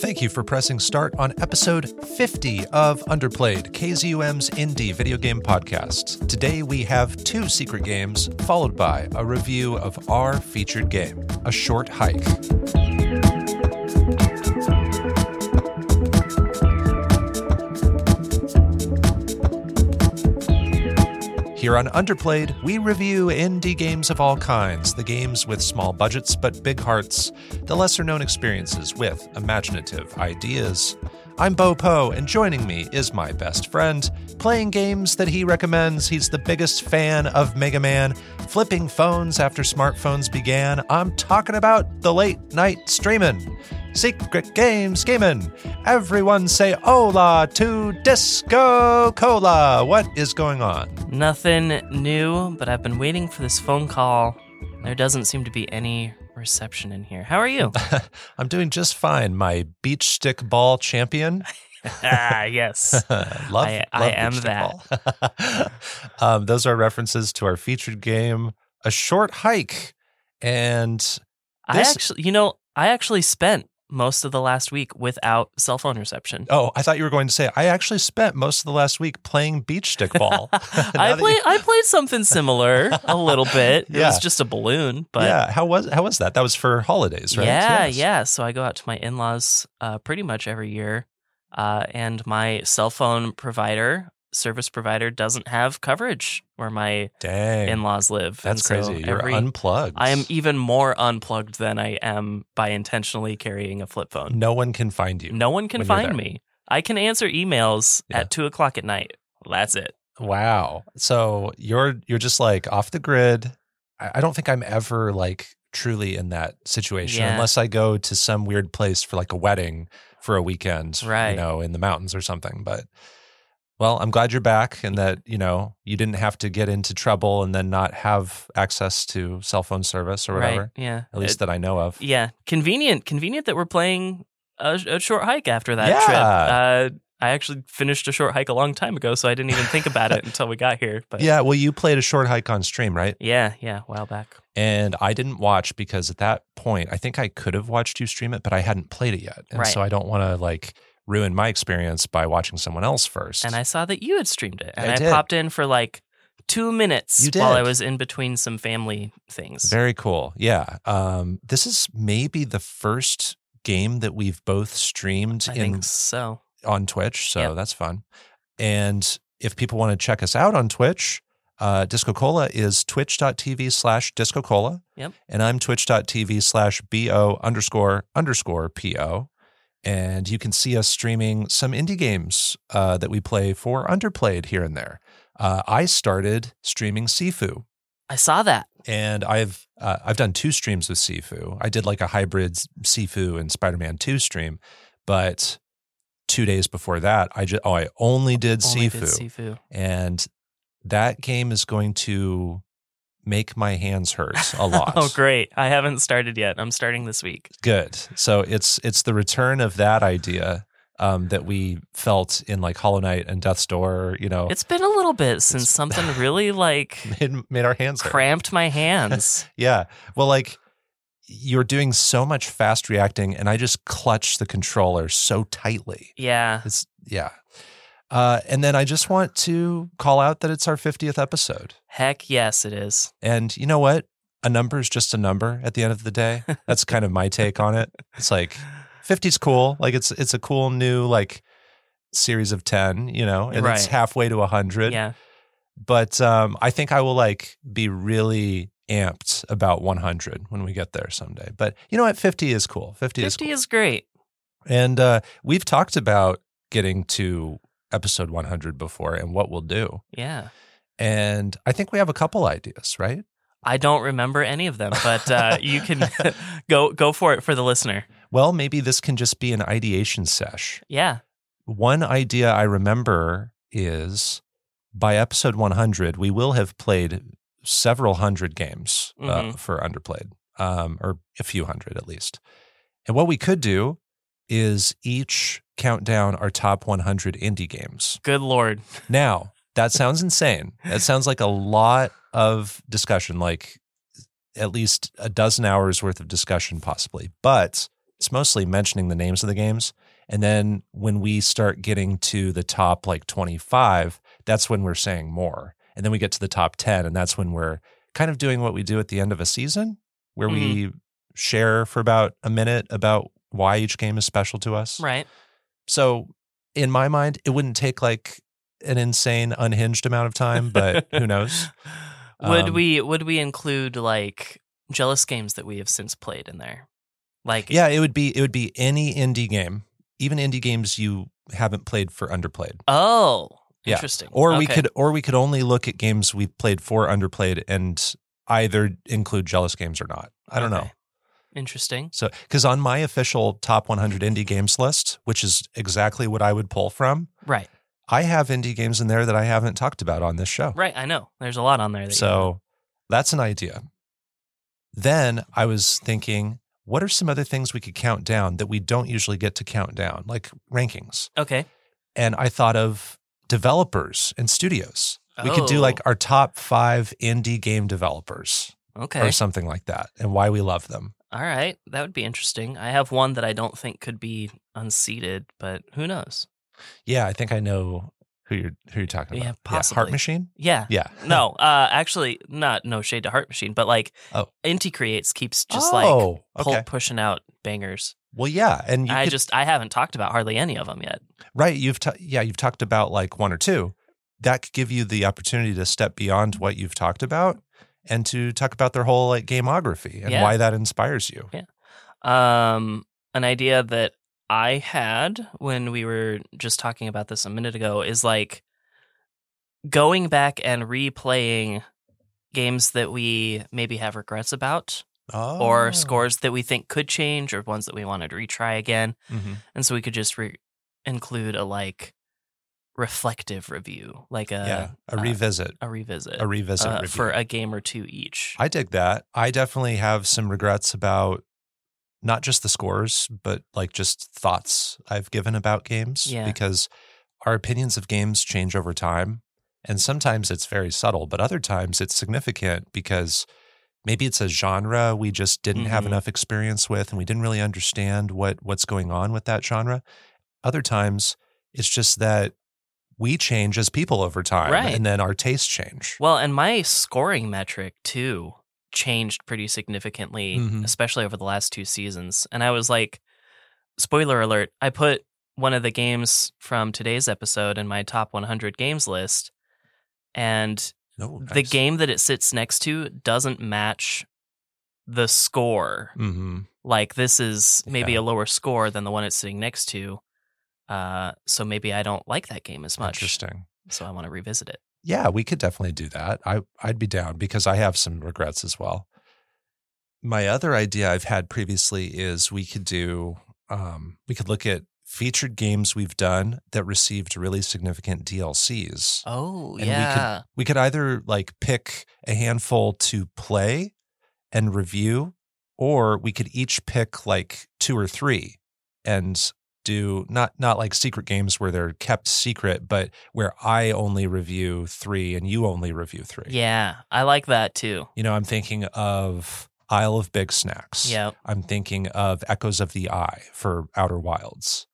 Thank you for pressing start on episode 50 of Underplayed, KZUM's indie video game podcast. Today we have two secret games, followed by a review of our featured game, A Short Hike. On Underplayed, we review indie games of all kinds the games with small budgets but big hearts, the lesser known experiences with imaginative ideas. I'm Bo Po, and joining me is my best friend, playing games that he recommends. He's the biggest fan of Mega Man, flipping phones after smartphones began. I'm talking about the late night streaming. Secret Games Gaming. Everyone say hola to Disco Cola. What is going on? Nothing new, but I've been waiting for this phone call. There doesn't seem to be any reception in here. How are you? I'm doing just fine, my beach stick ball champion. ah, yes. love, I- love I am that. ball. um, those are references to our featured game, A Short Hike. And I This- actually, you know, I actually spent most of the last week without cell phone reception. oh, I thought you were going to say, I actually spent most of the last week playing beach stick ball. I that you- played I played something similar a little bit. It Yeah. was just a balloon, but yeah, how was how was that? That was for holidays, right? Yeah, Yes. yeah. So I go out to my in laws uh, pretty much every year. Uh, and my cell phone provider, service provider, doesn't have coverage where my Dang. in laws live. That's so crazy. You're every- unplugged. I am even more unplugged than I am by intentionally carrying a flip phone. No one can find you. No one can find me. I can answer emails Yeah. at two o'clock at night. That's it. Wow. So you're you're just like off the grid. I, I don't think I'm ever like truly in that situation Yeah. unless I go to some weird place for like a wedding for a weekend, Right. you know, in the mountains or something. But well, I'm glad you're back and that, you know, you didn't have to get into trouble and then not have access to cell phone service or whatever. Right? Yeah. At least It- that I know of. yeah. Convenient. Convenient that we're playing a, a short hike after that Yeah. trip. Uh, I actually finished a short hike a long time ago, so I didn't even think about it until we got here. But Yeah, well, you played a short hike on stream, right? yeah, yeah, a while back. And I didn't watch because at that point, I think I could have watched you stream it, but I hadn't played it yet. And Right. so I don't want to like ruin my experience by watching someone else first. And I saw that you had streamed it, and I I, popped in for like two minutes while I was in between some family things. Very cool. Yeah. Um, this is maybe the first game that we've both streamed I in think so. on Twitch. So Yep. that's fun. And if people want to check us out on Twitch, uh, Disco Cola is twitch.tv slash Disco Cola. Yep. And I'm twitch.tv slash BO underscore underscore PO. And you can see us streaming some indie games uh, that we play for Underplayed here and there. Uh, I started streaming Sifu. I saw that. And I've uh, I've done two streams with Sifu. I did like a hybrid Sifu and Spider-Man 2 stream, but two days before that, I just oh I only did Only Sifu, did Sifu. and that game is going to make my hands hurt a lot. Oh, great! I haven't started yet. I'm starting this week. Good. So it's it's the return of that idea um, that we felt in like Hollow Knight and Death's Door. You know, It's been a little bit since something really like made, made our hands hurt. cramped my hands. Yeah. Well, like you're doing so much fast reacting, and I just clutch the controller so tightly. yeah. It's yeah. Uh, and then I just want to call out that it's our 50th episode. Heck yes, it is. And you know what? A number is just a number at the end of the day. That's kind of my take on it. It's like 50's cool. Like it's it's a cool new like series of 10, you know, and it's Right. halfway to 100 Yeah. but um, I think I will like be really amped about 100 when we get there someday. But you know what? 50 is cool. 50, is 50 cool. is great. And uh, we've talked about getting to episode 100 before and what we'll do. Yeah. And I think we have a couple ideas, right? I don't remember any of them, but uh, you can go go for it for the listener. Well, maybe this can just be an ideation sesh. Yeah. One idea I remember is by episode 100, we will have played several hundred games uh, Mhm. for Underplayed, um, or a few hundred at least. And what we could do is each count down our top 100 indie games. Good lord. Now, that sounds insane. That sounds like a lot of discussion, like at least a dozen hours worth of discussion, possibly. But it's mostly mentioning the names of the games. And then when we start getting to the top like 25, that's when we're saying more. And then we get to the top 10, and that's when we're kind of doing what we do at the end of a season, where we mm-hmm. share for about a minute about why each game is special to us. Right. So, in my mind, it wouldn't take like an insane, unhinged amount of time, but who knows? would Um, we would we include like jealous games that we have since played in there? Like Yeah, it would be it would be any indie game, even indie games you haven't played for underplayed. Oh, Yeah. interesting. Or we could or we could only look at games we've played for underplayed and either include jealous games or not. I don't know. Interesting. So cuz on my official top 100 indie games list, which is exactly what I would pull from, Right. I have indie games in there that I haven't talked about on this show. Right. I know. There's a lot on there. That So that's an idea. Then I was thinking, what are some other things we could count down that we don't usually get to count down, like rankings? okay. And I thought of developers and studios. We could do Oh. like our top five indie game developers Okay. or something like that and why we love them. All right. That would be interesting. I have one that I don't think could be unseated, but who knows? Yeah, I think I know who you're who you're talking about. Yeah, possibly. Heart Machine? Yeah. Yeah. No, uh, actually, not no shade to Heart Machine, but like, Oh. Inti Creates keeps just like oh, pull, okay. pushing out bangers. Well, yeah, and you I could- just I haven't talked about hardly any of them yet. Right. You've ta- yeah, you've talked about like one or two. That could give you the opportunity to step beyond what you've talked about and to talk about their whole like gamography and Yeah. why that inspires you. Yeah. Um, an idea that I had when we were just talking about this a minute ago is like going back and replaying games that we maybe have regrets about Oh. or scores that we think could change or ones that we wanted to retry again. Mhm. And so we could just re- include a like reflective review, like a yeah, a uh, revisit, a revisit a revisit uh, for a game or two each. I dig that. I definitely have some regrets about not just the scores, but like just thoughts I've given about games Yeah. because our opinions of games change over time. And sometimes it's very subtle, but other times it's significant because maybe it's a genre we just didn't have Mhm. enough experience with and we didn't really understand what what's going on with that genre. Other times it's just that we change as people over time Right. and then our tastes change. Well, and my scoring metric too changed pretty significantly, Mhm. especially over the last two seasons. And I was like, spoiler alert, I put one of the games from today's episode in my top 100 games list. And No, the game that it sits next to doesn't match the score. hmm Like, this is maybe Yeah. a lower score than the one it's sitting next to. Uh, so maybe I don't like that game as much. Interesting. So I want to revisit it. Yeah, we could definitely do that. I I'd be down because I have some regrets as well. My other idea I've had previously is we could do um, we could look at featured games we've done that received really significant DLCs. Oh, And we could- yeah. We could either like pick a handful to play and review, or we could each pick like two or three and do not not like secret games where they're kept secret, but where I only review three and you only review three. Yeah, I like that too. You know, I'm thinking of Isle of Big Snacks. Yeah. I'm thinking of Echoes of the Eye for Outer Wilds.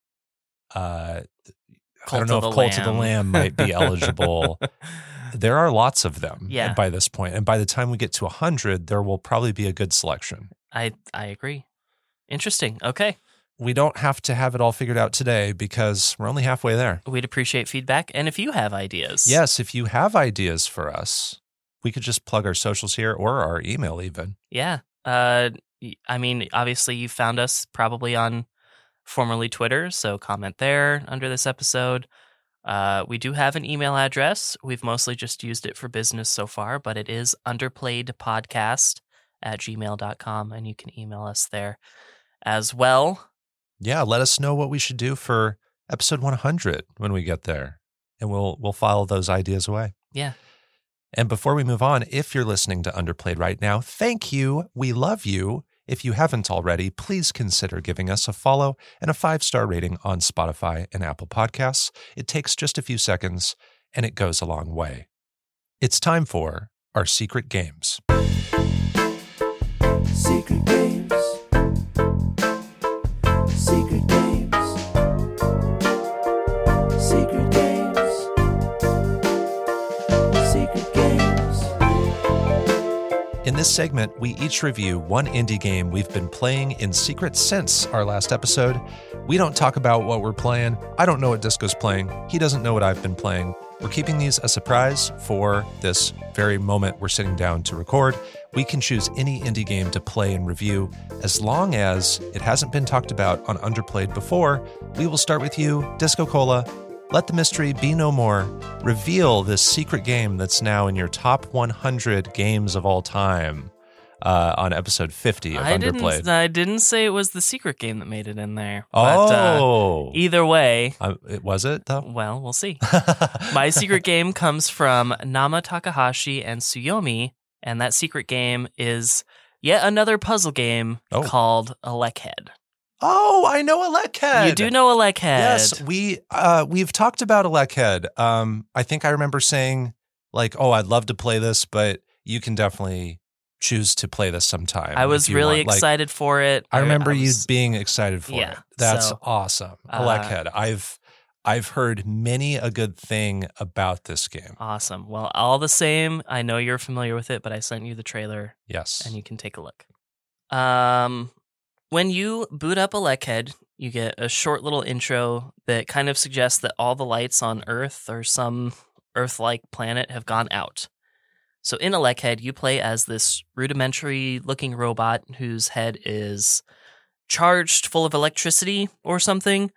Uh, I don't know if Cult of the Lamb. Might be eligible. there are lots of them Yeah. by this. And by the time we get to 100, there will probably be a good selection. I I agree. Interesting. Okay. We don't have to have it all figured out today because we're only halfway there. We'd appreciate feedback. And if you have ideas. Yes, if you have ideas for us, we could just plug our socials here or our email even. Yeah. Uh I mean, obviously you found us probably on formerly Twitter, so comment there under this episode. Uh, we do have an email address. We've mostly just used it for business so far, but it is underplayedpodcast at gmail.com, and you can email us there as well. Yeah, let us know what we should do for episode 100 when we get there, and we'll we'll file those ideas away. Yeah. And before we move on, if you're listening to Underplayed right now, thank you. We love you. If you haven't already, please consider giving us a follow and a five star rating on Spotify and Apple Podcasts. It takes just a few seconds and it goes a long way. It's time for our secret games. Secret games. In this segment, we each review one indie game we've been playing in secret since our last episode. We don't talk about what we're playing. I don't know what Disco's playing. He doesn't know what I've been playing. We're keeping these a surprise for this very moment we're sitting down to record. We can choose any indie game to play and review as long as it hasn't been talked about on Underplayed before. We will start with you, Disco Cola. Let the mystery be no more. Reveal this secret game that's now in your top 100 games of all time uh, on episode 50 of I Underplayed. didn't. I didn't say it was the secret game that made it in there. But, uh, oh, either way, Uh, it was it though? well, we'll see. My secret game comes from Nama Takahashi and Tsuyomi, and that secret game is yet another puzzle game Oh. called ElecHead. Oh, I know ElecHead. You do know ElecHead. Yes, we uh, we've talked about ElecHead. Um, I think I remember saying like, "Oh, I'd love to play this, but you can definitely choose to play this sometime." I was really want." Like, excited for it. I remember you was- being excited for Yeah, it. That's so, awesome. uh, ElecHead. I've I've heard many a good thing about this game. awesome. Well, all the same, I know you're familiar with it, but I sent you the trailer Yes. and you can take a look. Um, when you boot up ElecHead, you get a short little intro that kind of suggests that all the lights on Earth or some Earth-like planet have gone out. So in ElecHead, you play as this rudimentary-looking robot whose head is charged full of electricity or something,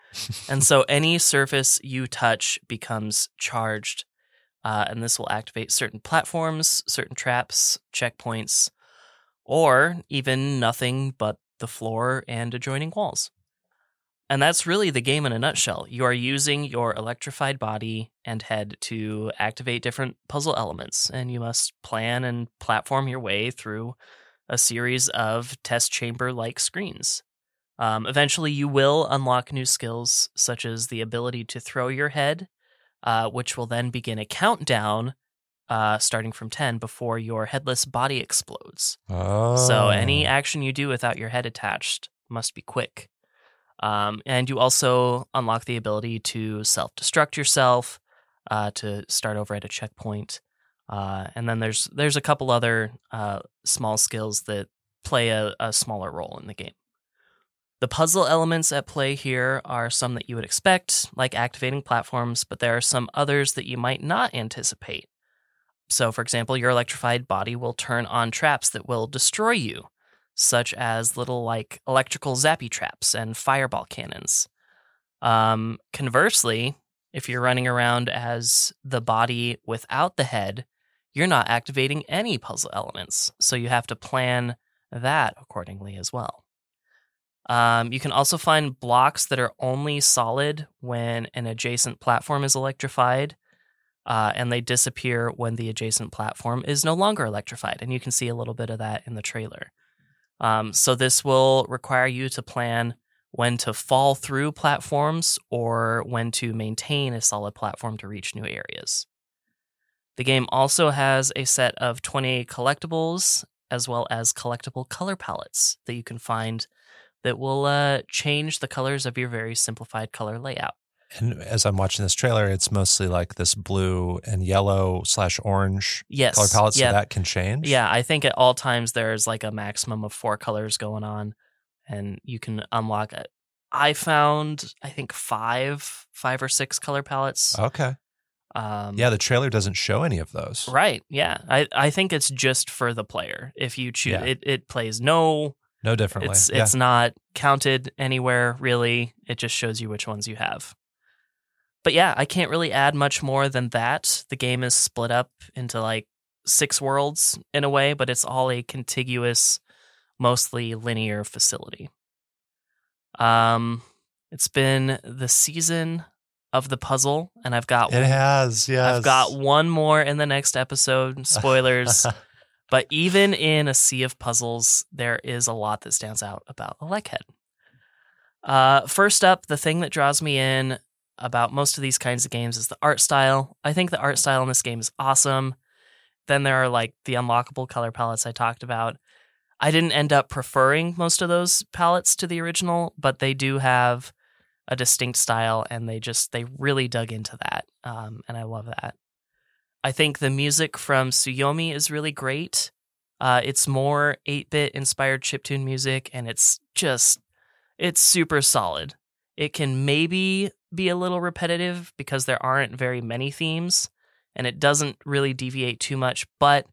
and so any surface you touch becomes charged. Uh, and this will activate certain platforms, certain traps, checkpoints, or even nothing but the floor and adjoining walls. And that's really the game in a nutshell. You are using your electrified body and head to activate different puzzle elements, and you must plan and platform your way through a series of test chamber like screens. Um, eventually, you will unlock new skills, such as the ability to throw your head, uh, which will then begin a countdown uh, starting from 10 before your headless body explodes. oh. So any action you do without your head attached must be quick. Um, and you also unlock the ability to self destruct yourself, uh, to start over at a checkpoint. Uh, and then there's there's a couple other uh, small skills that play a, a smaller role in the game. The puzzle elements at play here are some that you would expect, like activating platforms, but there are some others that you might not anticipate. So, for example, your electrified body will turn on traps that will destroy you, such as little like electrical zappy traps and fireball cannons. Um, conversely, if you're running around as the body without the head, you're not activating any puzzle elements, so you have to plan that accordingly as well. Um, you can also find blocks that are only solid when an adjacent platform is electrified, uh, and they disappear when the adjacent platform is no longer electrified. And you can see a little bit of that in the trailer. Um, so, this will require you to plan when to fall through platforms or when to maintain a solid platform to reach new areas. The game also has a set of 20 collectibles as well as collectible color palettes that you can find that will uh, change the colors of your very simplified color layout. And as I'm watching this trailer, it's mostly like this blue and yellow slash orange Yes. color palette, so yeah, that can change. Yeah, I think at all times there's like a maximum of four colors going on, and you can unlock it. I found I think five, five or six color palettes. Okay. Um, Yeah, the trailer doesn't show any of those. right. Yeah, I I think it's just for the player. If you choose, Yeah. it it plays no. No differently. It's yeah. it's not counted anywhere really. It just shows you which ones you have. But yeah, I can't really add much more than that. The game is split up into like six worlds in a way, but it's all a contiguous, mostly linear facility. Um, it's been the season of the puzzle, and I've got It has, yes. I've got one more in the next episode. Spoilers. but even in a sea of puzzles, there is a lot that stands out about ElecHead. Uh, first up, the thing that draws me in about most of these kinds of games is the art style. I think the art style in this game is awesome. Then there are like the unlockable color palettes I talked about. I didn't end up preferring most of those palettes to the original, but they do have a distinct style and they just they really dug into that um, and i love that i think the music from Tsuyomi is really great Uh, it's more 8 bit inspired chiptune music, and it's just, it's super solid. It can maybe be a little repetitive because there aren't very many themes, and it doesn't really deviate too much, but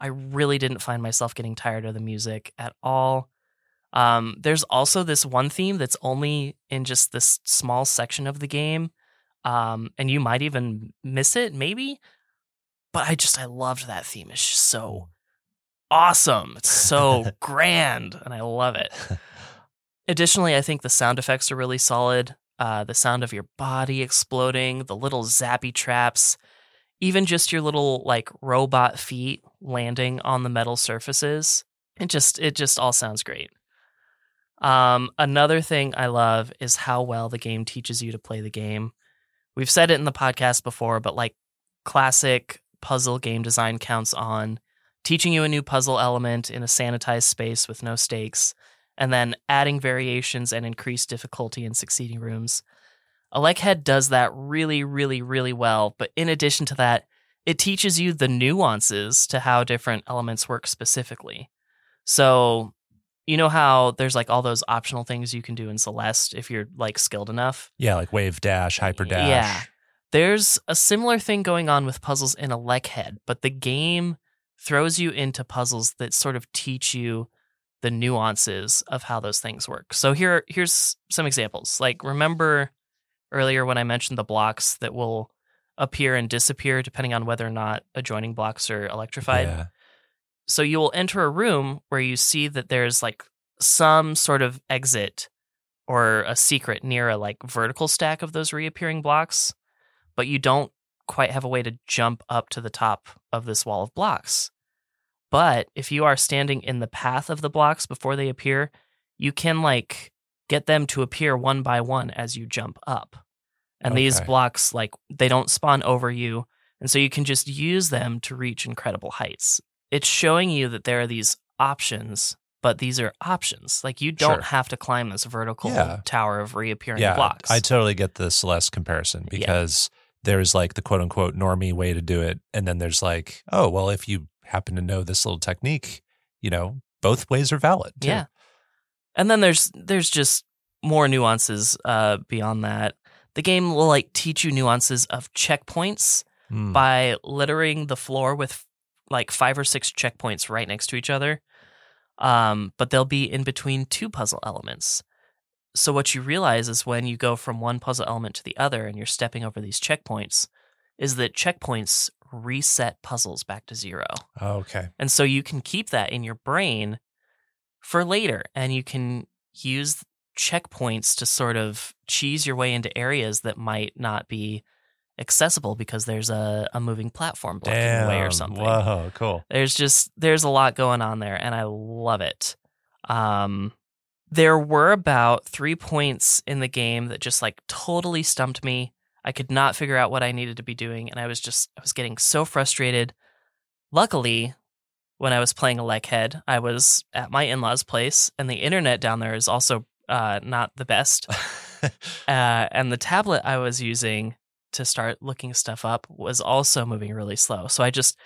I really didn't find myself getting tired of the music at all. Um, there's also this one theme that's only in just this small section of the game, um, and you might even miss it, maybe. But I just I loved that theme. It's just so awesome. It's so grand, and I love it. Additionally, I think the sound effects are really solid. Uh, the sound of your body exploding, the little zappy traps, even just your little like robot feet landing on the metal surfaces. It just it just all sounds great. Um, another thing I love is how well the game teaches you to play the game. We've said it in the podcast before, but like classic puzzle game design counts on teaching you a new puzzle element in a sanitized space with no stakes, and then adding variations and increased difficulty in succeeding rooms. Head does that really, really, really well, but in addition to that, it teaches you the nuances to how different elements work specifically. So you know how there's like all those optional things you can do in Celeste if you're like skilled enough? Yeah, like wave dash, hyper dash. Yeah. There's a similar thing going on with puzzles in a Head, but the game throws you into puzzles that sort of teach you the nuances of how those things work. So here here's some examples. Like remember earlier when I mentioned the blocks that will appear and disappear depending on whether or not adjoining blocks are electrified. Yeah. So you will enter a room where you see that there's like some sort of exit or a secret near a like vertical stack of those reappearing blocks, but you don't quite have a way to jump up to the top of this wall of blocks. But if you are standing in the path of the blocks before they appear, you can like get them to appear one by one as you jump up. And these blocks like they don't spawn over you, and so you can just use them to reach incredible heights. It's showing you that there are these options, but these are options. Like you don't Sure. have to climb this vertical Yeah. tower of reappearing yeah, blocks. I totally get the Celeste comparison Yeah. There's like the quote unquote normie way to do it. And then there's like, oh, well, if you happen to know this little technique, you know, both ways are valid. too. Yeah. And then there's there's just more nuances uh, beyond that. The game will like teach you nuances of checkpoints Mm. by littering the floor with like five or six checkpoints right next to each other. Um, but they'll be in between two puzzle elements. So what you realize is when you go from one puzzle element to the other and you're stepping over these checkpoints, is that checkpoints reset puzzles back to zero. okay. And so you can keep that in your brain for later and you can use checkpoints to sort of cheese your way into areas that might not be accessible because there's a, a moving platform blocking Damn. the way or something. Whoa, cool. There's just there's a lot going on there and I love it. Um there were about 3 points in the game that just like totally stumped me. I could not figure out what I needed to be doing and I was just I was getting so frustrated. Luckily, when I was playing ElecHead, I was at my in-laws place and the internet down there is also uh, not the best. Uh, and the tablet I was using to start looking stuff up was also moving really slow. So I just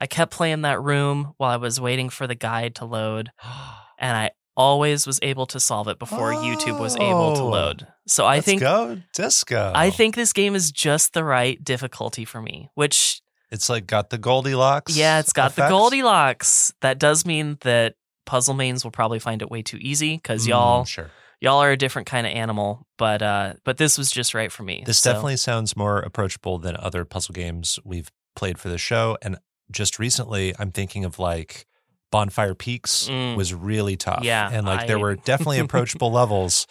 I kept playing that room while I was waiting for the guide to load, and I always was able to solve it before YouTube was able to Oh. load. So I think go disco. I think this game is just the right difficulty for me, which it's like got the Goldilocks. yeah, it's got the. Goldilocks. That does mean that puzzle mains will probably find it way too easy because Mm, y'all sure. y'all are a different kind of animal. But uh, but this was just right for me. This So- definitely sounds more approachable than other puzzle games we've played for the show. And just recently, I'm thinking of like Bonfire Peaks Mm. was really tough. Yeah, And like there were definitely approachable levels.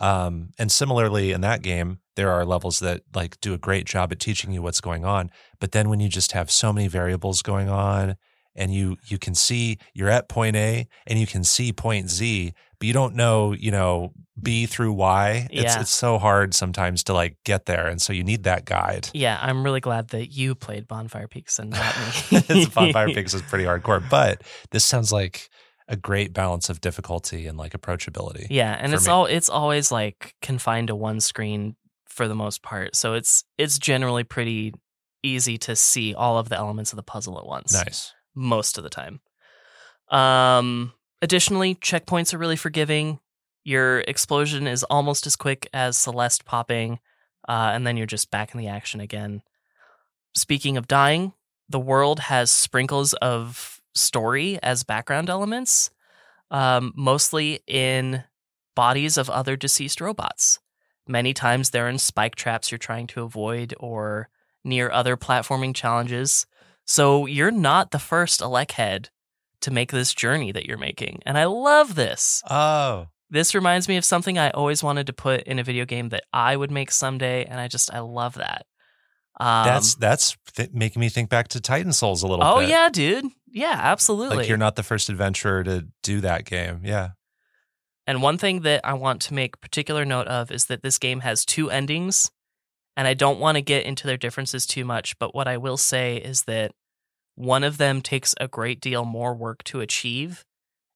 Um, and similarly in that game, there are levels that like do a great job at teaching you what's going on. But then when you just have so many variables going on and you you can see you're at point A and you can see point Z, but you don't know, you know, B through Y. It's Yeah. it's so hard sometimes to like get there. And so you need that guide. Yeah, I'm really glad that you played Bonfire Peaks and not me. Bonfire Peaks is pretty hardcore, but this sounds like a great balance of difficulty and like approachability. Yeah, and it's me. all it's always like confined to one screen for the most part. So it's it's generally pretty easy to see all of the elements of the puzzle at once. Nice. Most of the time. Um, additionally, checkpoints are really forgiving. Your explosion is almost as quick as Celeste popping, uh, and then you're just back in the action again. Speaking of dying, the world has sprinkles of story as background elements, um, mostly in bodies of other deceased robots. Many times they're in spike traps you're trying to avoid or near other platforming challenges. So you're not the first Elec head to make this journey that you're making. And I love this. Oh, This reminds me of something I always wanted to put in a video game that I would make someday. And I just, I love that. Um, that's that's th- making me think back to Titan Souls a little oh, bit. yeah, dude. Yeah, absolutely. Like you're not the first adventurer to do that game. Yeah. And one thing that I want to make particular note of is that this game has two endings, and I don't want to get into their differences too much, but what I will say is that one of them takes a great deal more work to achieve,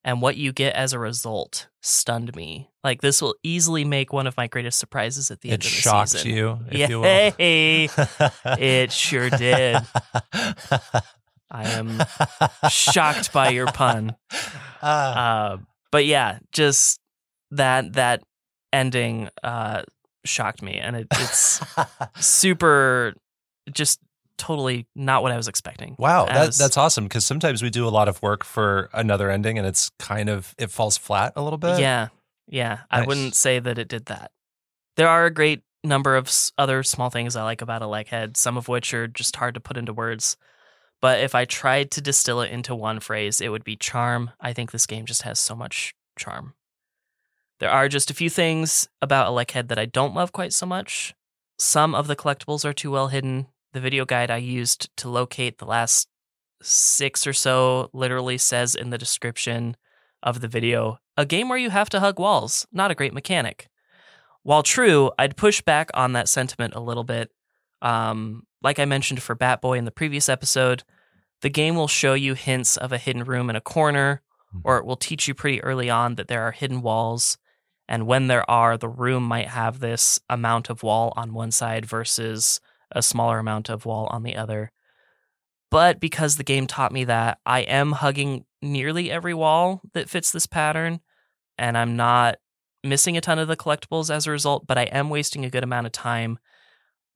and what you get as a result stunned me. Like this will easily make one of my greatest surprises at the It end of the shocked season. you, if you will. It sure did. I am shocked by your pun. Ah. Uh, but yeah, just that that ending uh, shocked me, and it, it's super, just totally not what I was expecting. wow, that, that's awesome because sometimes we do a lot of work for another ending and it's kind of it falls flat a little bit. yeah, yeah. I wouldn't say that it did that. There are a great number of other small things I like about ElecHead, some of which are just hard to put into words. But if I tried to distill it into one phrase, it would be charm. I think this game just has so much charm. There are just a few things about a head that I don't love quite so much. Some of the collectibles are too well hidden. The video guide I used to locate the last six or so literally says in the description of the video a game where you have to hug walls, not a great mechanic. While true, I'd push back on that sentiment a little bit. Um, like I mentioned for Bat Boy in the previous episode, the game will show you hints of a hidden room in a corner, or it will teach you pretty early on that there are hidden walls. And when there are, the room might have this amount of wall on one side versus a smaller amount of wall on the other. But because the game taught me that, I am hugging nearly every wall that fits this pattern, and I'm not missing a ton of the collectibles as a result, but I am wasting a good amount of time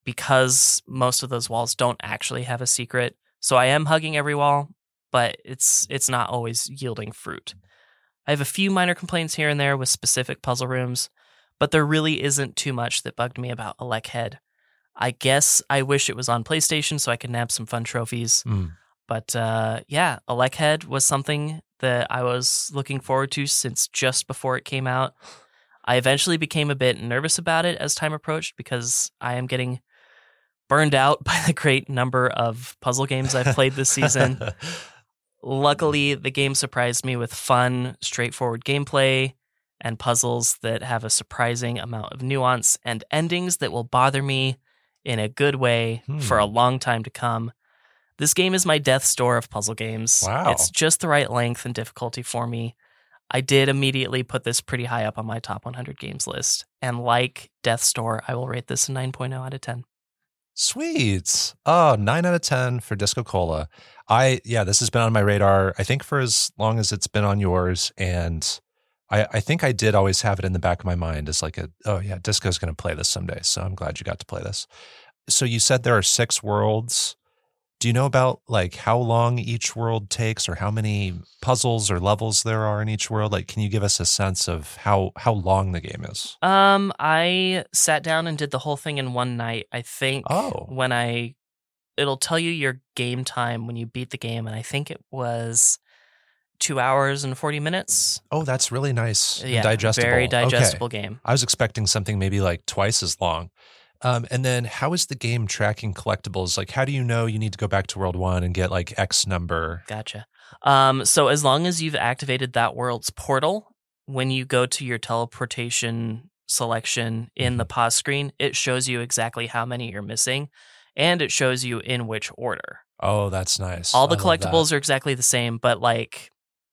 because most of those walls don't actually have a secret. So I am hugging every wall, but it's it's not always yielding fruit. I have a few minor complaints here and there with specific puzzle rooms, but there really isn't too much that bugged me about ElecHead. I guess I wish it was on PlayStation so I could nab some fun trophies. Mm. But uh, yeah, ElecHead was something that I was looking forward to since just before it came out. I eventually became a bit nervous about it as time approached because I am getting burned out by the great number of puzzle games I've played this season. Luckily, the game surprised me with fun, straightforward gameplay and puzzles that have a surprising amount of nuance and endings that will bother me in a good way Hmm. for a long time to come. This game is my Death's Door of puzzle games. Wow. It's just the right length and difficulty for me. I did immediately put this pretty high up on my top 100 games list. And like Death's Door, I will rate this a 9.0 out of 10. Sweet. Oh, nine out of 10 for Disco Cola. I, yeah, this has been on my radar, I think, for as long as it's been on yours. And I, I think I did always have it in the back of my mind as like a, oh, yeah, Disco's going to play this someday. So I'm glad you got to play this. So you said there are six worlds. Do you know about like how long each world takes or how many puzzles or levels there are in each world? Like, can you give us a sense of how, how long the game is? Um, I sat down and did the whole thing in one night. I think Oh. when I it'll tell you your game time when you beat the game, and I think it was two hours and forty minutes. Oh, that's really nice. and Yeah, digestible. very Okay. digestible game. I was expecting something maybe like twice as long. Um, and then how is the game tracking collectibles? Like, how do you know you need to go back to World One and get like X number? Gotcha. Um, so as long as you've activated that world's portal, when you go to your teleportation selection in Mm-hmm. the pause screen, it shows you exactly how many you're missing, and it shows you in which order. Oh, that's nice. All the I collectibles are exactly the same, but like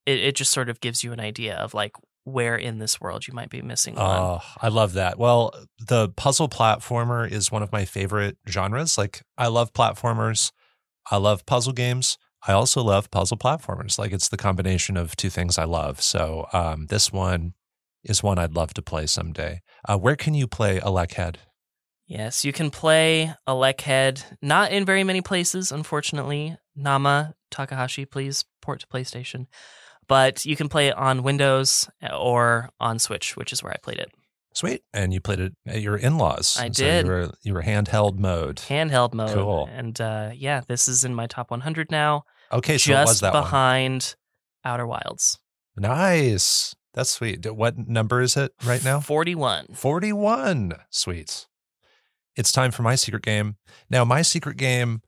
it, it just sort of gives you an idea of like where in this world you might be missing one. Oh, I love that. Well, the puzzle platformer is one of my favorite genres. Like, I love platformers. I love puzzle games. I also love puzzle platformers. Like it's the combination of two things I love. So um, this one is one I'd love to play someday. Uh, where can you play ElecHead? Yes, you can play ElecHead not in very many places, unfortunately. Nama Takahashi, please port to PlayStation. But you can play it on Windows or on Switch, which is where I played it. Sweet. And you played it at your in laws. I So did. you, were, you were handheld mode. Handheld mode. Cool. And uh, yeah, this is in my top 100 now, Okay, so just that one. behind Outer Wilds. Nice. That's sweet. What number is it right now? 41. 41. Sweet. It's time for my secret game. Now, my secret game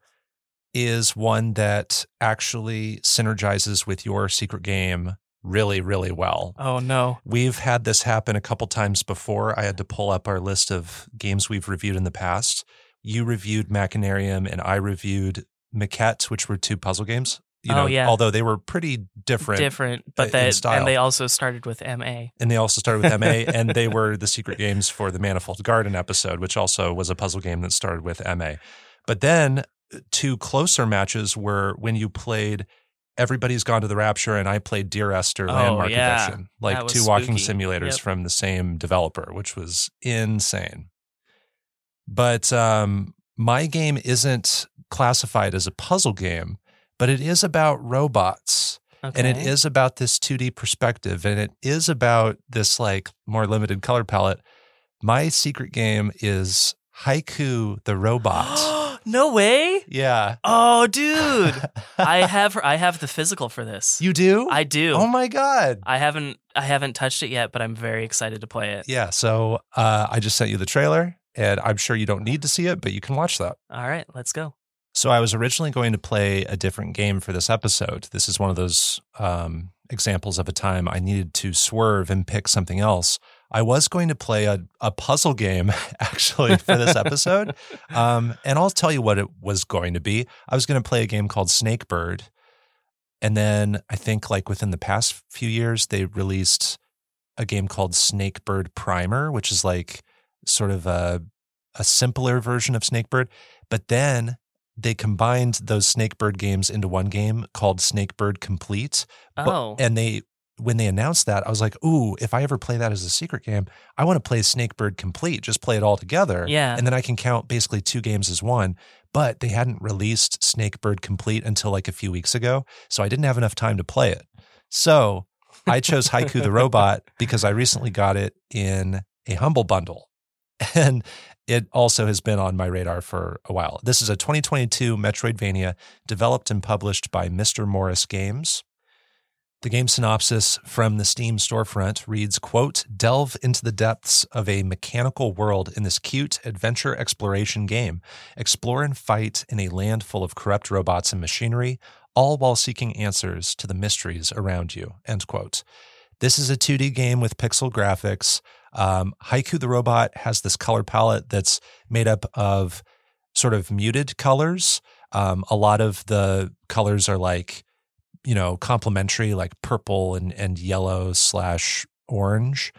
is one that actually synergizes with your secret game really, really well. Oh, no. We've had this happen a couple times before. I had to pull up our list of games we've reviewed in the past. You reviewed Machinarium and I reviewed Maquette, which were two puzzle games. You Oh, know, yeah. although they were pretty different. Different, uh, but in that style. and they also started with MA. And they also started with MA, and they were the secret games for the Manifold Garden episode, which also was a puzzle game that started with MA. But then uh, two closer matches were when you played Everybody's Gone to the Rapture, and I played Dear Esther Oh, Landmark yeah. Edition, like two walking simulators Yep. from the same developer, which was insane. But um, my game isn't classified as a puzzle game, but it is about robots Okay. and it is about this 2D perspective and it is about this like more limited color palette. My secret game is Haiku the Robot. no way. yeah. Oh, dude. I have I have the physical for this. you do? I do. Oh my god. I haven't I haven't touched it yet, but I'm very excited to play it. Yeah, so uh, I just sent you the trailer and I'm sure you don't need to see it, but you can watch that. All right, let's go. So I was originally going to play a different game for this episode. This is one of those um, examples of a time I needed to swerve and pick something else. I was going to play a, a puzzle game actually for this episode. Um, and I'll tell you what it was going to be. I was going to play a game called Snakebird. And then I think like within the past few years, they released a game called Snakebird Primer, which is like sort of a, a simpler version of Snakebird. But then they combined those Snakebird games into one game called Snakebird Complete. But- Oh. and they when they announced that, I was like, "Ooh, if I ever play that as a secret game, I want to play Snakebird Complete. Just play it all together, Yeah. and then I can count basically two games as one." But they hadn't released Snakebird Complete until like a few weeks ago, so I didn't have enough time to play it. So I chose Haiku the Robot because I recently got it in a Humble Bundle, and it also has been on my radar for a while. This is a 2022 Metroidvania developed and published by Mr. Morris Games. The game synopsis from the Steam storefront reads, quote, delve into the depths of a mechanical world in this cute adventure exploration game. Explore and fight in a land full of corrupt robots and machinery, all while seeking answers to the mysteries around you, end quote. This is a 2D game with pixel graphics. Um, Haiku the Robot has this color palette that's made up of sort of muted colors. Um, a lot of the colors are like, you know, complementary, like purple and, and yellow slash orange.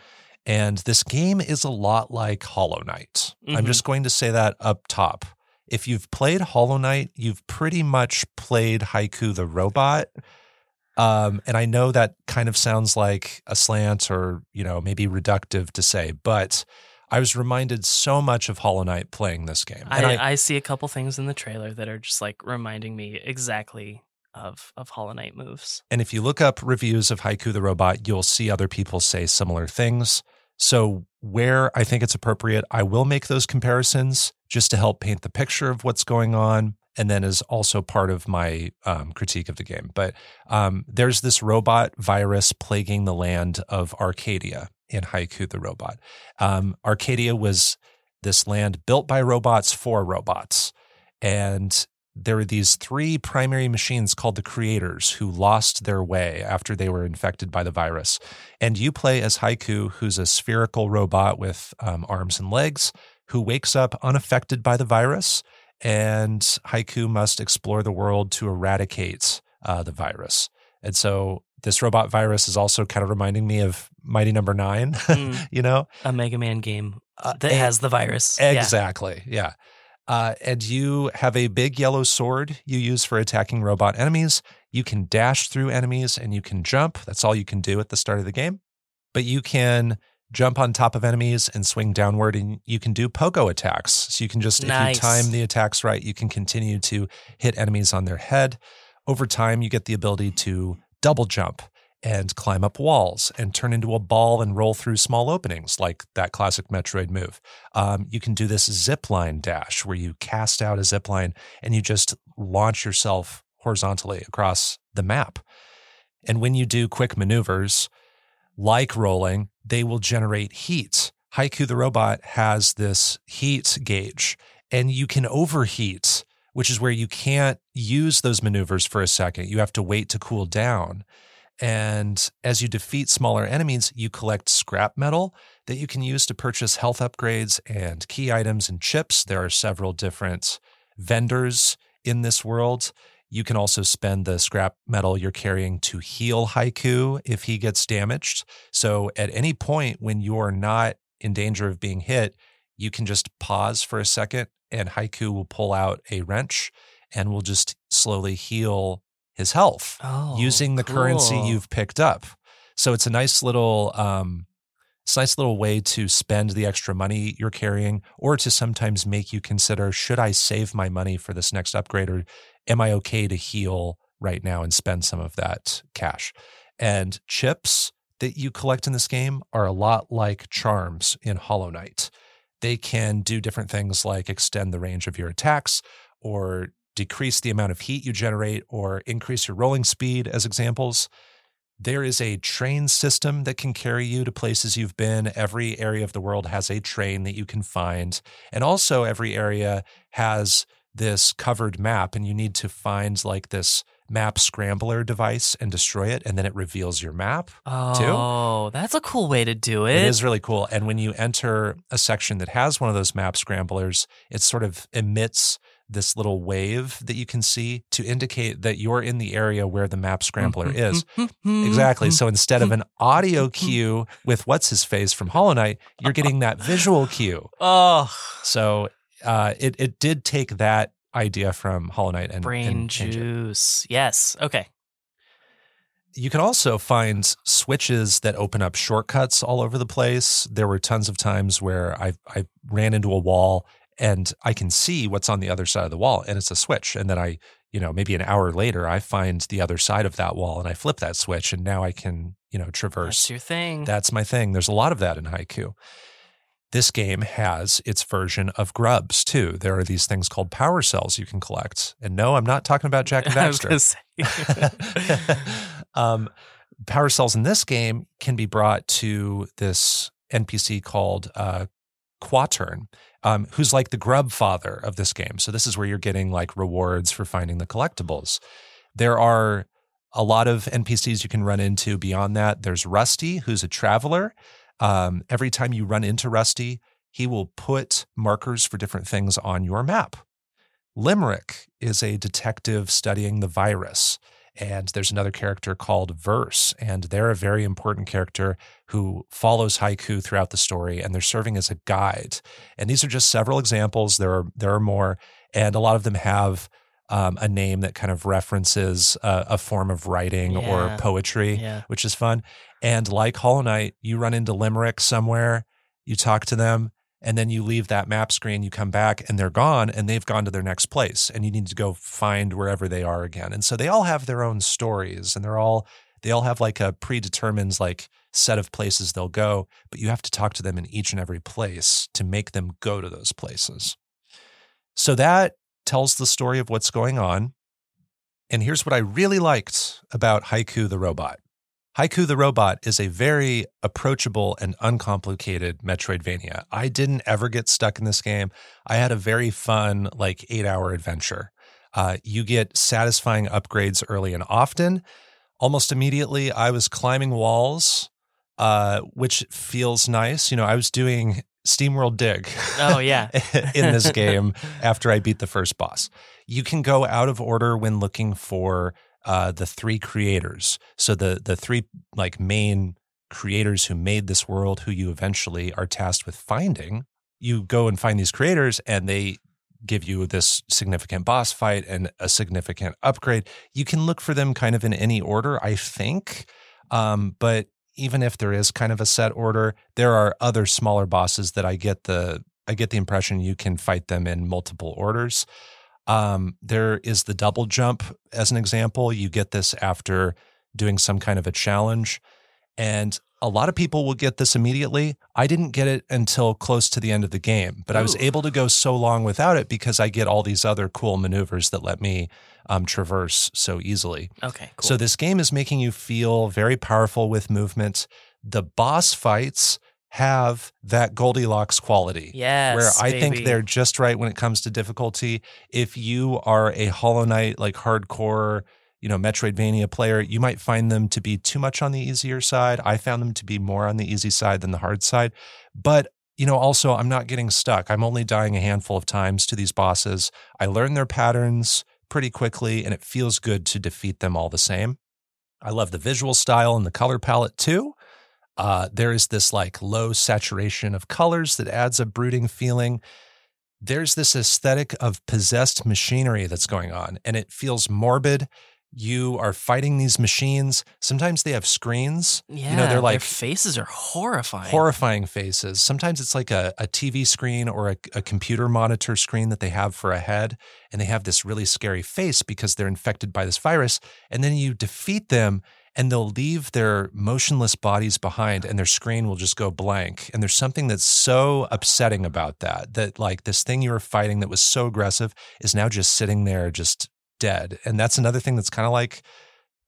And this game is a lot like Hollow Knight. I'm Mhm. just going to say that up top. If you've played Hollow Knight, you've pretty much played Haiku the Robot. Um, and I know that kind of sounds like a slant or, you know, maybe reductive to say, but I was reminded so much of Hollow Knight playing this game. And I, I, see a couple things in the trailer that are just like reminding me exactly of of Hollow Knight moves. And if you look up reviews of Haiku the Robot, you'll see other people say similar things. So, where I think it's appropriate, I will make those comparisons just to help paint the picture of what's going on. And then is also part of my um, critique of the game. But um, there's this robot virus plaguing the land of Arcadia in Haiku the Robot. Um, Arcadia was this land built by robots for robots. And there were these three primary machines called the creators who lost their way after they were infected by the virus. And you play as Haiku, who's a spherical robot with um, arms and legs, who wakes up unaffected by the virus. And Haiku must explore the world to eradicate uh, the virus. And so this robot virus is also kind of reminding me of Mighty Number Nine, Mm. you know? A Mega Man game Uh, that and- has the virus. Yeah. Exactly. Yeah. Uh, and you have a big yellow sword you use for attacking robot enemies. You can dash through enemies and you can jump. That's all you can do at the start of the game. But you can jump on top of enemies and swing downward, and you can do pogo attacks. So you can just, Nice. if you time the attacks right, you can continue to hit enemies on their head. Over time, you get the ability to double jump and climb up walls and turn into a ball and roll through small openings like that classic Metroid move. Um, you can do this zip line dash where you cast out a zip line and you just launch yourself horizontally across the map. And when you do quick maneuvers, like rolling, they will generate heat. Haiku the robot has this heat gauge, and you can overheat, which is where you can't use those maneuvers for a second. You have to wait to cool down. And as you defeat smaller enemies, you collect scrap metal that you can use to purchase health upgrades and key items and chips. There are several different vendors in this world. You can also spend the scrap metal you're carrying to heal Haiku if he gets damaged. So at any point when you're not in danger of being hit, you can just pause for a second and Haiku will pull out a wrench and will just slowly heal his health Oh, using the currency you've picked up. So it's a nice little um it's a nice little way to spend the extra money you're carrying or to sometimes make you consider should I save my money for this next upgrade or am I okay to heal right now and spend some of that cash? And chips that you collect in this game are a lot like charms in Hollow Knight. They can do different things like extend the range of your attacks or decrease the amount of heat you generate or increase your rolling speed as examples. There is a train system that can carry you to places you've been. Every area of the world has a train that you can find. And also, every area has this covered map, and you need to find like this map scrambler device and destroy it. And then it reveals your map. Oh, that's a cool way to do it. It is really cool. And when you enter a section that has one of those map scramblers, it sort of emits this little wave that you can see to indicate that you're in the area where the map scrambler mm-hmm, is. Mm-hmm, mm-hmm, exactly. So instead of an audio cue with what's his face from Hollow Knight, you're getting that visual cue. Oh, So uh, it it did take that idea from Hollow Knight and brain and change it. juice. Yes. Okay. You can also find switches that open up shortcuts all over the place. There were tons of times where I I ran into a wall and I can see what's on the other side of the wall and it's a switch. And then I, you know, maybe an hour later I find the other side of that wall and I flip that switch and now I can, you know, traverse. That's your thing. That's my thing. There's a lot of that in Haiku. This game has its version of grubs too. There are these things called power cells you can collect. And no, I'm not talking about Jak and Daxter. um, power cells in this game can be brought to this NPC called uh, Quatern, um, who's like the grub father of this game. So this is where you're getting like rewards for finding the collectibles. There are a lot of NPCs you can run into beyond that. There's Rusty, who's a traveler. Um, every time you run into Rusty, he will put markers for different things on your map. Limerick is a detective studying the virus. And there's another character called Verse, and they're a very important character who follows Haiku throughout the story, and they're serving as a guide. And these are just several examples. There are there are more, and a lot of them have um, a name that kind of references a, a form of writing Yeah. or poetry, Yeah. which is fun. And like Hollow Knight, you run into Limerick somewhere, you talk to them, and then you leave that map screen, you come back and they're gone and they've gone to their next place and you need to go find wherever they are again. And so they all have their own stories and they're all they all have like a predetermined like set of places they'll go, but you have to talk to them in each and every place to make them go to those places. So that tells the story of what's going on. And here's what I really liked about Haiku the robot. Haiku the Robot is a very approachable and uncomplicated Metroidvania. I didn't ever get stuck in this game. I had a very fun, like, eight hour adventure. Uh, you get satisfying upgrades early and often. Almost immediately, I was climbing walls, uh, which feels nice. You know, I was doing SteamWorld Dig. Oh, yeah. in this game after I beat the first boss. You can go out of order when looking for uh, the three creators. So the the three like main creators who made this world, who you eventually are tasked with finding. You go and find these creators, and they give you this significant boss fight and a significant upgrade. You can look for them kind of in any order, I think. Um, but even if there is kind of a set order, there are other smaller bosses that I get the I get the impression you can fight them in multiple orders. Um, there is the double jump as an example. You get this after doing some kind of a challenge. And a lot of people will get this immediately. I didn't get it until close to the end of the game, but Ooh. I was able to go so long without it because I get all these other cool maneuvers that let me um, traverse so easily. Okay, cool. So this game is making you feel very powerful with movement. The boss fights have that Goldilocks quality. Yes. Where I baby. think they're just right when it comes to difficulty. If you are a Hollow Knight, like hardcore, you know, Metroidvania player, you might find them to be too much on the easier side. I found them to be more on the easy side than the hard side. But you know, also, I'm not getting stuck. I'm only dying a handful of times to these bosses. I learn their patterns pretty quickly, and it feels good to defeat them all the same. I love the visual style and the color palette too. Uh, there is this like low saturation of colors that adds a brooding feeling. There's this aesthetic of possessed machinery that's going on, and it feels morbid. You are fighting these machines. Sometimes they have screens. Yeah, you know, they're like their faces are horrifying. Horrifying faces. Sometimes it's like a, a TV screen or a, a computer monitor screen that they have for a head, and they have this really scary face because they're infected by this virus. And then you defeat them, and they'll leave their motionless bodies behind and their screen will just go blank. And there's something that's so upsetting about that, that like this thing you were fighting that was so aggressive is now just sitting there, just dead. And that's another thing that's kind of like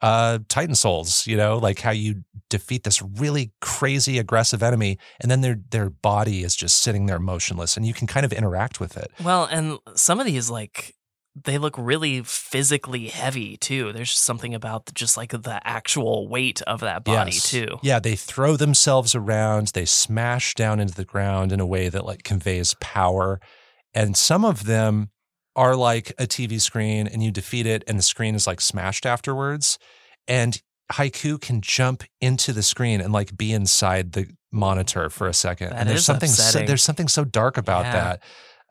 uh, Titan Souls, you know, like how you defeat this really crazy aggressive enemy and then their their body is just sitting there motionless and you can kind of interact with it. Well, and some of these like they look really physically heavy too. There's something about just like the actual weight of that body yes. too. Yeah, they throw themselves around, they smash down into the ground in a way that like conveys power. And some of them are like a TV screen and you defeat it and the screen is like smashed afterwards. And Haiku can jump into the screen and like be inside the monitor for a second. That and there's something so, there's something so dark about yeah. that.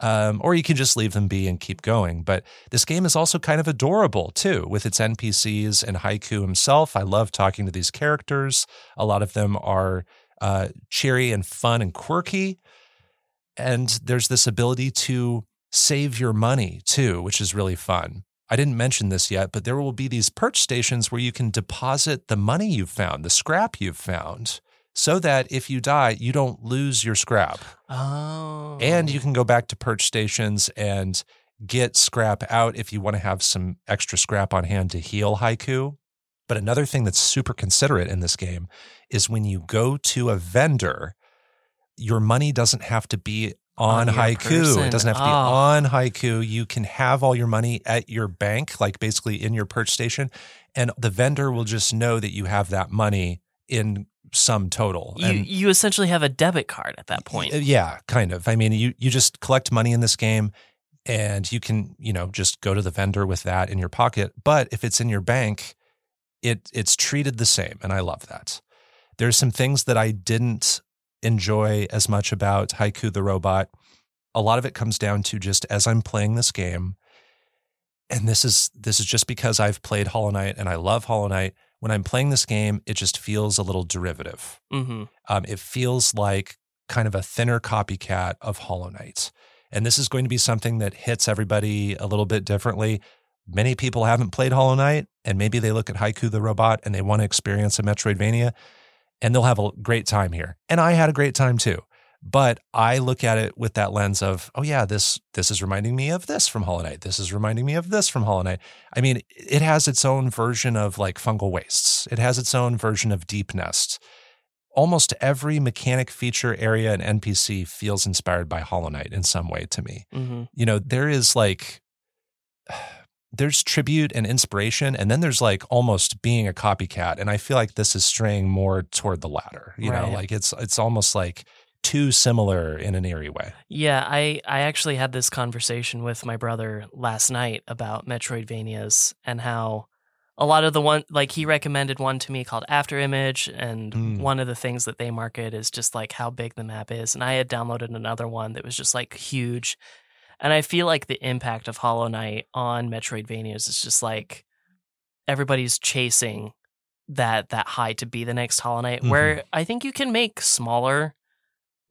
Um, or you can just leave them be and keep going. But this game is also kind of adorable too, with its NPCs and Haiku himself. I love talking to these characters. A lot of them are uh, cheery and fun and quirky. And there's this ability to save your money too, which is really fun. I didn't mention this yet, but there will be these perch stations where you can deposit the money you've found, the scrap you've found so that if you die, you don't lose your scrap. Oh. And you oh. can go back to perch stations and get scrap out if you want to have some extra scrap on hand to heal haiku. But another thing that's super considerate in this game is when you go to a vendor, your money doesn't have to be on, On haiku. person. It doesn't have to be Oh. on haiku. You can have all your money at your bank, like basically in your perch station, and the vendor will just know that you have that money in sum total. you, and you essentially have a debit card at that point. Yeah, kind of. I mean, you you just collect money in this game and you can, you know, just go to the vendor with that in your pocket, but if it's in your bank, it it's treated the same and I love that. There's some things that I didn't enjoy as much about Haiku the robot. A lot of it comes down to just as I'm playing this game and this is this is just because I've played Hollow Knight and I love Hollow Knight. When I'm playing this game, it just feels a little derivative. hmm Um, it feels like kind of a thinner copycat of Hollow Knight. And this is going to be something that hits everybody a little bit differently. Many people haven't played Hollow Knight, and maybe they look at Haiku the Robot and they want to experience a Metroidvania, and they'll have a great time here. And I had a great time too. But I look at it with that lens of, oh yeah, this this is reminding me of this from Hollow Knight. This is reminding me of this from Hollow Knight. I mean, it has its own version of like fungal wastes. It has its own version of Deepnest almost every mechanic feature area and npc feels inspired by hollow knight in some way to me hmm you know there is like there's tribute and inspiration and then there's like almost being a copycat and i feel like this is straying more toward the latter you know like it's it's almost like too similar in an eerie way Yeah, I, I actually had this conversation with my brother last night about Metroidvanias and how a lot of the one like he recommended one to me called Afterimage, and Mm. one of the things that they market is just like how big the map is. And I had downloaded another one that was just like huge. And I feel like the impact of Hollow Knight on Metroidvanias is just like everybody's chasing that that high to be the next Hollow Knight. Where I think you can make smaller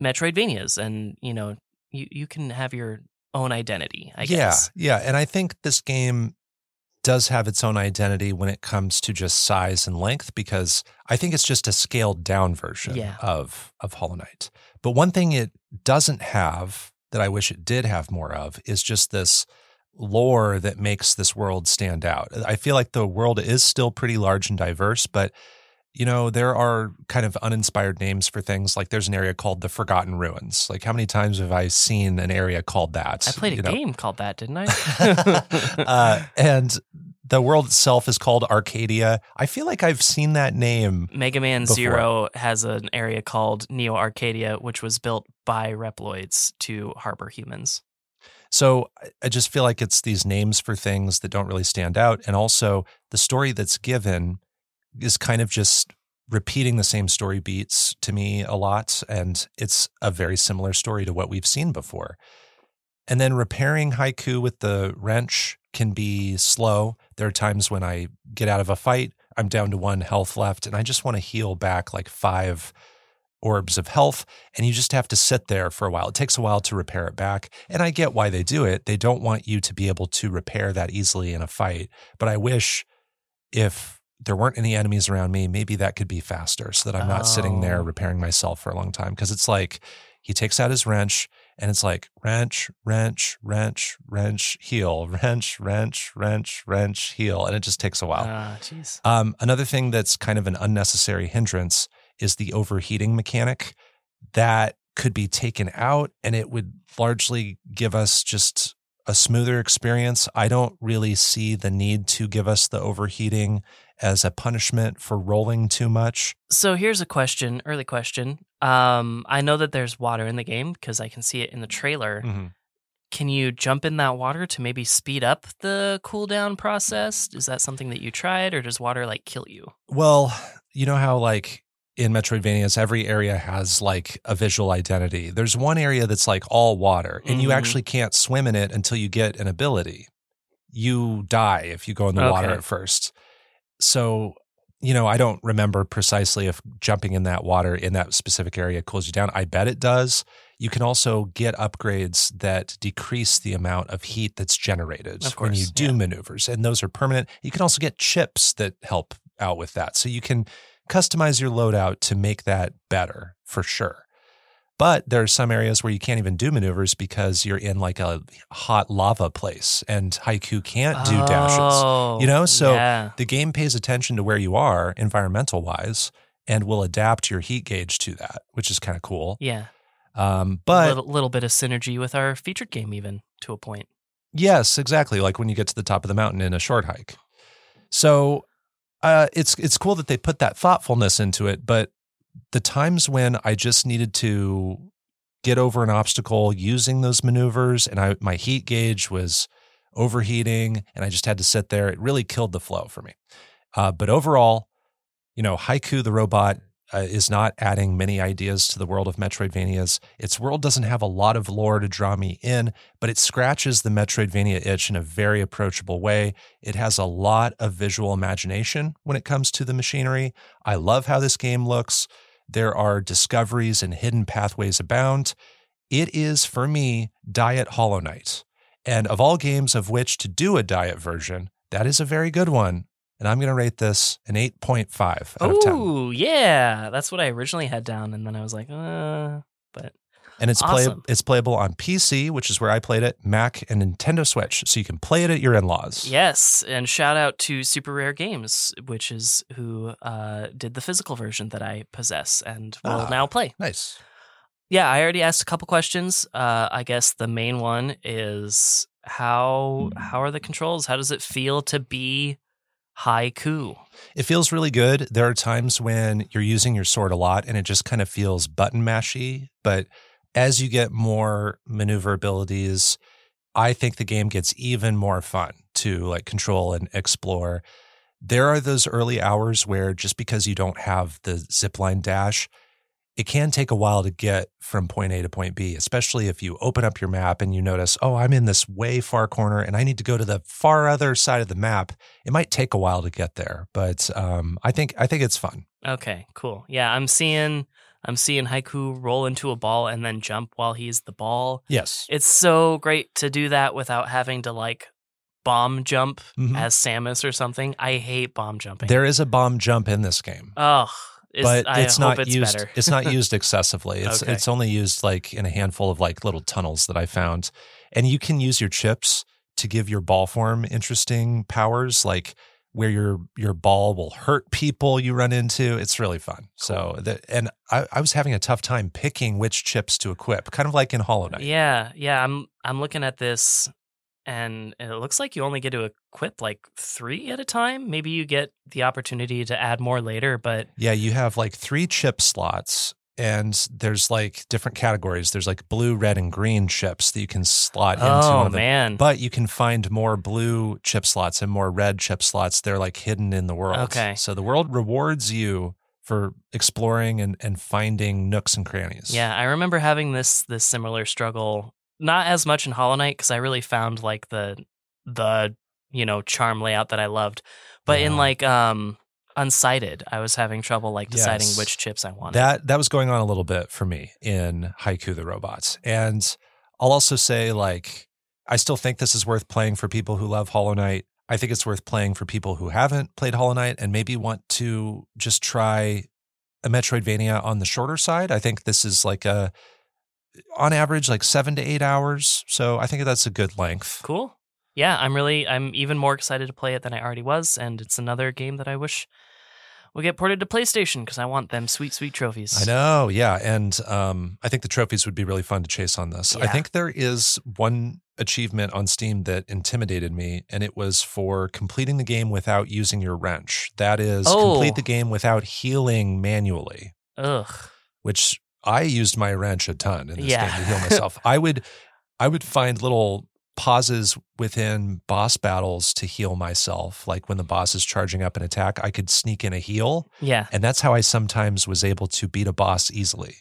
Metroidvanias, and you know, you you can have your own identity. I yeah, yeah, and I think this game does have its own identity when it comes to just size and length because I think it's just a scaled down version Yeah. of of Hollow Knight. But one thing it doesn't have that I wish it did have more of is just this lore that makes this world stand out. I feel like the world is still pretty large and diverse, but you know, there are kind of uninspired names for things. Like there's an area called the Forgotten Ruins. Like how many times have I seen an area called that? I played a you know? game called that, didn't I? uh, and the world itself is called Arcadia. I feel like I've seen that name. Mega Man before. Zero has an area called Neo Arcadia, which was built by Reploids to harbor humans. So I- I just feel like it's these names for things that don't really stand out. And also the story that's given is kind of just repeating the same story beats to me a lot. And it's a very similar story to what we've seen before. And then repairing haiku with the wrench can be slow. There are times when I get out of a fight, I'm down to one health left, and I just want to heal back like five orbs of health. And you just have to sit there for a while. It takes a while to repair it back. And I get why they do it. They don't want you to be able to repair that easily in a fight. But I wish if there weren't any enemies around me, maybe that could be faster so that I'm not sitting there Oh. repairing myself for a long time. Cause it's like he takes out his wrench and it's like wrench, wrench, wrench, wrench, heal, wrench, wrench, wrench, wrench, heal. And it just takes a while. Ah, jeez. Um, another thing that's kind of an unnecessary hindrance is the overheating mechanic that could be taken out and it would largely give us just a smoother experience. I don't really see the need to give us the overheating as a punishment for rolling too much. So here's a question, early question. Um, I know that there's water in the game because I can see it in the trailer. Can you jump in that water to maybe speed up the cooldown process? Is that something that you tried, or does water like kill you? Well, you know how like in Metroidvanias, every area has like a visual identity. There's one area that's like all water, and you Mhm. actually can't swim in it until you get an ability. You die if you go in the water at first. So, you know, I don't remember precisely if jumping in that water in that specific area cools you down. I bet it does. You can also get upgrades that decrease the amount of heat that's generated Of when you do yeah. maneuvers, and those are permanent. You can also get chips that help out with that. So you can customize your loadout to make that better for sure. But there are some areas where you can't even do maneuvers because you're in like a hot lava place and Haiku can't do dashes. Oh, You know, so yeah. The game pays attention to where you are environmental wise and will adapt your heat gauge to that, which is kind of cool. yeah, Um, a little, little bit of synergy with our featured game, even to a point. Yes, exactly. Like when you get to the top of the mountain in a short hike. So uh, it's it's cool that they put that thoughtfulness into it, but the times when I just needed to get over an obstacle using those maneuvers, and I my heat gauge was overheating, and I just had to sit there, it really killed the flow for me. Uh, but overall, you know, Haiku the robot uh, is not adding many ideas to the world of Metroidvanias. Its world doesn't have a lot of lore to draw me in, but it scratches the Metroidvania itch in a very approachable way. It has a lot of visual imagination when it comes to the machinery. I love how this game looks. There are discoveries and hidden pathways abound. It is, for me, Diet Hollow Knight. And of all games of which to do a diet version, that is a very good one. And I'm going to rate this an 8.5 out of 10. Oh, yeah. That's what I originally had down. And then I was like, uh, but And it's play, it's playable on PC, which is where I played it, Mac, and Nintendo Switch. So you can play it at your in-laws. yes. And shout out to Super Rare Games, which is who uh, did the physical version that I possess and will Ah. now play. Nice. Yeah, I already asked a couple questions. Uh, I guess the main one is how how are the controls? How does it feel to be haiku? It feels really good. There are times when you're using your sword a lot and it just kind of feels button mashy. But as you get more maneuver abilities, I think the game gets even more fun to like control and explore. There are those early hours where just because you don't have the zipline dash, it can take a while to get from point A to point B, especially if you open up your map and you notice, oh, I'm in this way far corner and I need to go to the far other side of the map. It might take a while to get there, but um, I think I think it's fun. Okay, cool. Yeah, I'm seeing I'm seeing Haiku roll into a ball and then jump while he's the ball. Yes, It's so great to do that without having to like bomb jump Mhm. as Samus or something. I hate bomb jumping. there is a bomb jump in this game. oh, it's, but I it's hope not it's used. better. it's not used excessively. It's Okay. it's only used like in a handful of like little tunnels that I found, and you can use your chips to give your ball form interesting powers, like where your your ball will hurt people you run into. It's really fun. So the, and I, I was having a tough time picking which chips to equip, kind of like in Hollow Knight. Yeah, yeah. I'm I'm looking at this, and it looks like you only get to equip like three at a time. Maybe you get the opportunity to add more later, but Yeah, you have like three chip slots, and there's like different categories. There's like blue, red, and green chips that you can slot into. oh man, But you can find more blue chip slots and more red chip slots. They're like hidden in the world. Okay. So the world rewards you for exploring and, and finding nooks and crannies. yeah. I remember having this this similar struggle. Not as much in Hollow Knight because I really found like the the you know charm layout that I loved, but in like um unsighted, I was having trouble like deciding Yes. which chips I wanted. That that was going on a little bit for me in Haiku the Robots. And I'll also say like I still think this is worth playing for people who love Hollow Knight. I think it's worth playing for people who haven't played Hollow Knight and maybe want to just try a Metroidvania on the shorter side. I think this is like a on average like 7 to 8 hours. So I think that's a good length. Cool. Yeah, I'm really I'm even more excited to play it than I already was, and it's another game that I wish would get ported to PlayStation because I want them sweet, sweet trophies. I know, yeah, and um, I think the trophies would be really fun to chase on this. I think there is one achievement on Steam that intimidated me, and it was for completing the game without using your wrench. That is, Oh. complete the game without healing manually, Ugh. which I used my wrench a ton in this Yeah. game to heal myself. I would, I would find little pauses within boss battles to heal myself. Like when the boss is charging up an attack, I could sneak in a heal. Yeah. And that's how I sometimes was able to beat a boss easily.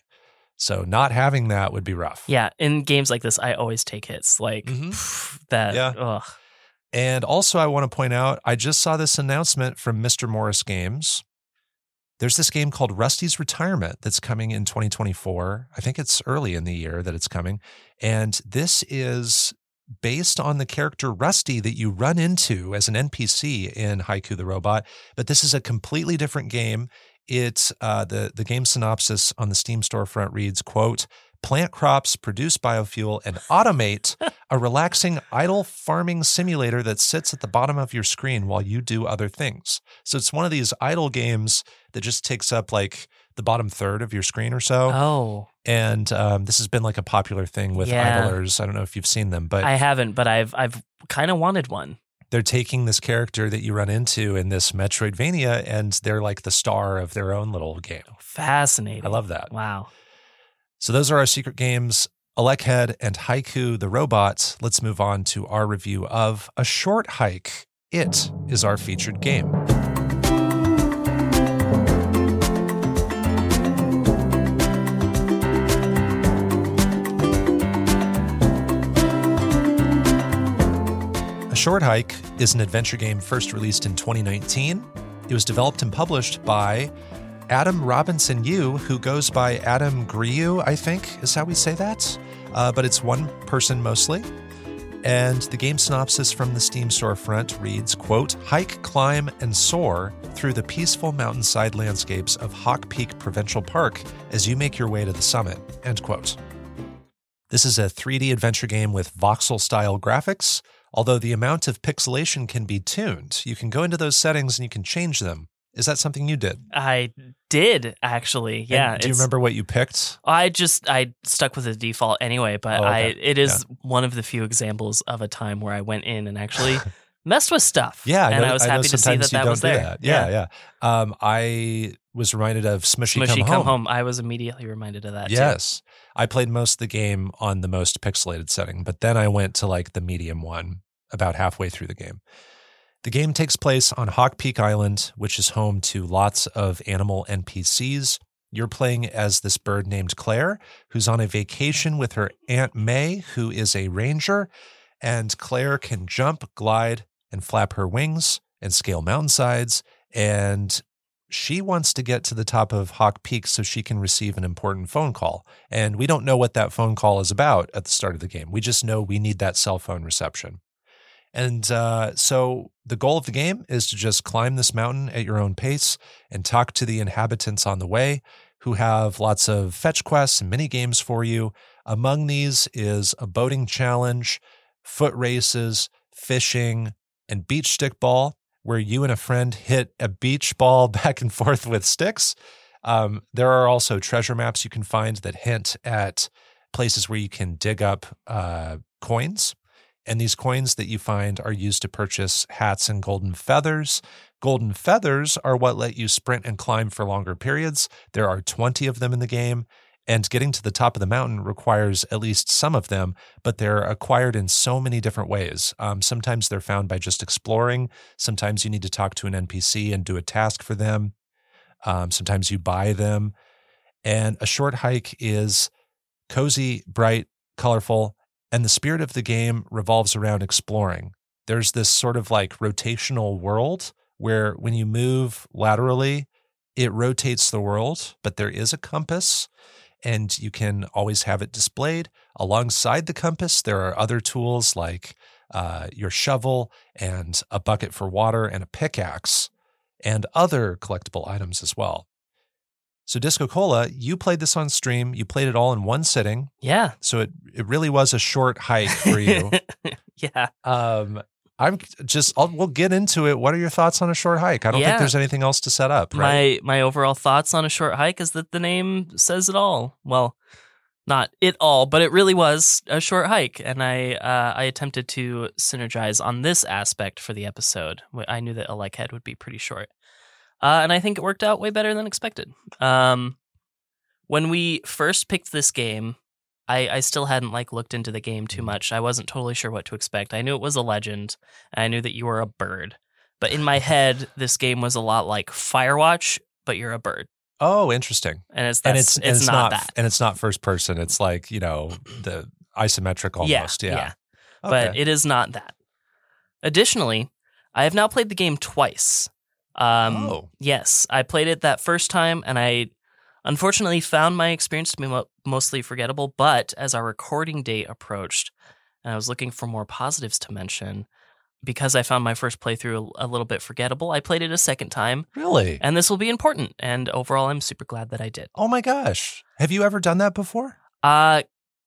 So not having that would be rough. Yeah. In games like this, I always take hits. Like Mhm. pff, that. Yeah. Ugh. And also, I want to point out, I just saw this announcement from Mr. Morris Games. There's this game called Rusty's Retirement that's coming in 2024. I think it's early in the year that it's coming. And this is based on the character Rusty that you run into as an NPC in Haiku the Robot. But this is a completely different game. It's uh, the the game synopsis on the Steam storefront reads, "quote Plant crops, produce biofuel, and automate a relaxing idle farming simulator that sits at the bottom of your screen while you do other things." So it's one of these idle games that just takes up like the bottom third of your screen or so. Oh, And um, this has been like a popular thing with Yeah. idlers. I don't know if you've seen them, but I haven't, but I've I've kind of wanted one. they're taking this character that you run into in this Metroidvania, and they're like the star of their own little game. Fascinating. I love that. Wow. So those are our secret games, ElecHead and Haiku the Robot. Let's move on to our review of A Short Hike. It is our featured game. Short Hike is an adventure game first released in 2019. It was developed and published by Adam Robinson Yu, who goes by Adam Gryu, I think is how we say that. Uh, but it's one person mostly. And the game synopsis from the Steam storefront reads, quote, hike, climb, and soar through the peaceful mountainside landscapes of Hawk Peak Provincial Park as you make your way to the summit, end quote. This is a 3D adventure game with voxel style graphics. Although the amount of pixelation can be tuned, you can go into those settings and you can change them. Is that something you did? I did actually. And Yeah. do you remember what you picked? I just I stuck with the default anyway, but Oh, I okay. it is one of the few examples of a time where I went in and actually messed with stuff. Yeah, and know- I was know happy to see that that was there. that. Yeah, yeah. Um, I was reminded of Smushi, Smushi Come, Home. I was immediately reminded of that. Yes, I played most of the game on the most pixelated setting, but then I went to like the medium one about halfway through the game. The game takes place on Hawk Peak Island, which is home to lots of animal NPCs. You're playing as this bird named Claire, who's on a vacation with her Aunt May, who is a ranger. And Claire can jump, glide, and flap her wings and scale mountainsides. And she wants to get to the top of Hawk Peak so she can receive an important phone call. And we don't know what that phone call is about at the start of the game. We just know we need that cell phone reception. And uh, so the goal of the game is to just climb this mountain at your own pace and talk to the inhabitants on the way who have lots of fetch quests and mini games for you. Among these is a boating challenge, foot races, fishing, and beach stickball, where you and a friend hit a beach ball back and forth with sticks. Um, there are also treasure maps you can find that hint at places where you can dig up uh, coins and these coins that you find are used to purchase hats and golden feathers. Golden feathers are what let you sprint and climb for longer periods. There are 20 of them in the game. And getting to the top of the mountain requires at least some of them, but they're acquired in so many different ways. Um, sometimes they're found by just exploring. Sometimes you need to talk to an NPC and do a task for them. Um, sometimes you buy them. And a short hike is cozy, bright, colorful, and the spirit of the game revolves around exploring. There's this sort of like rotational world where when you move laterally, it rotates the world, but there is a compass and you can always have it displayed. Alongside the compass, there are other tools like uh, your shovel and a bucket for water and a pickaxe and other collectible items as well. So DiscoCola, you played this on stream. You played it all in one sitting. Yeah. So it it really was a short hike for you. yeah. Um, I'm just. I'll, we'll get into it. What are your thoughts on a short hike? I don't Yeah. think there's anything else to set up. Right? My my overall thoughts on a short hike is that the name says it all. Well, not it all, but it really was a short hike, and I uh, I attempted to synergize on this aspect for the episode. I knew that ElecHead would be pretty short, uh, and I think it worked out way better than expected. Um, when we first picked this game, I, I still hadn't like looked into the game too much. I wasn't totally sure what to expect. I knew it was a legend. And I knew that you were a bird. But in my head, this game was a lot like Firewatch, but you're a bird, oh, interesting. and it's and that's, it's and it's, not, that. and it's not first person. It's like you know the isometric almost. Yeah. yeah. But Okay. it is not that. Additionally, I have now played the game twice. Um, oh, Yes, I played it that first time, and I unfortunately found my experience to be mo- mostly forgettable. But as our recording date approached, and I was looking for more positives to mention, because I found my first playthrough a, a little bit forgettable, I played it a second time, really? and this will be important. And overall, I'm super glad that I did. oh my gosh. Have you ever done that before? Uh,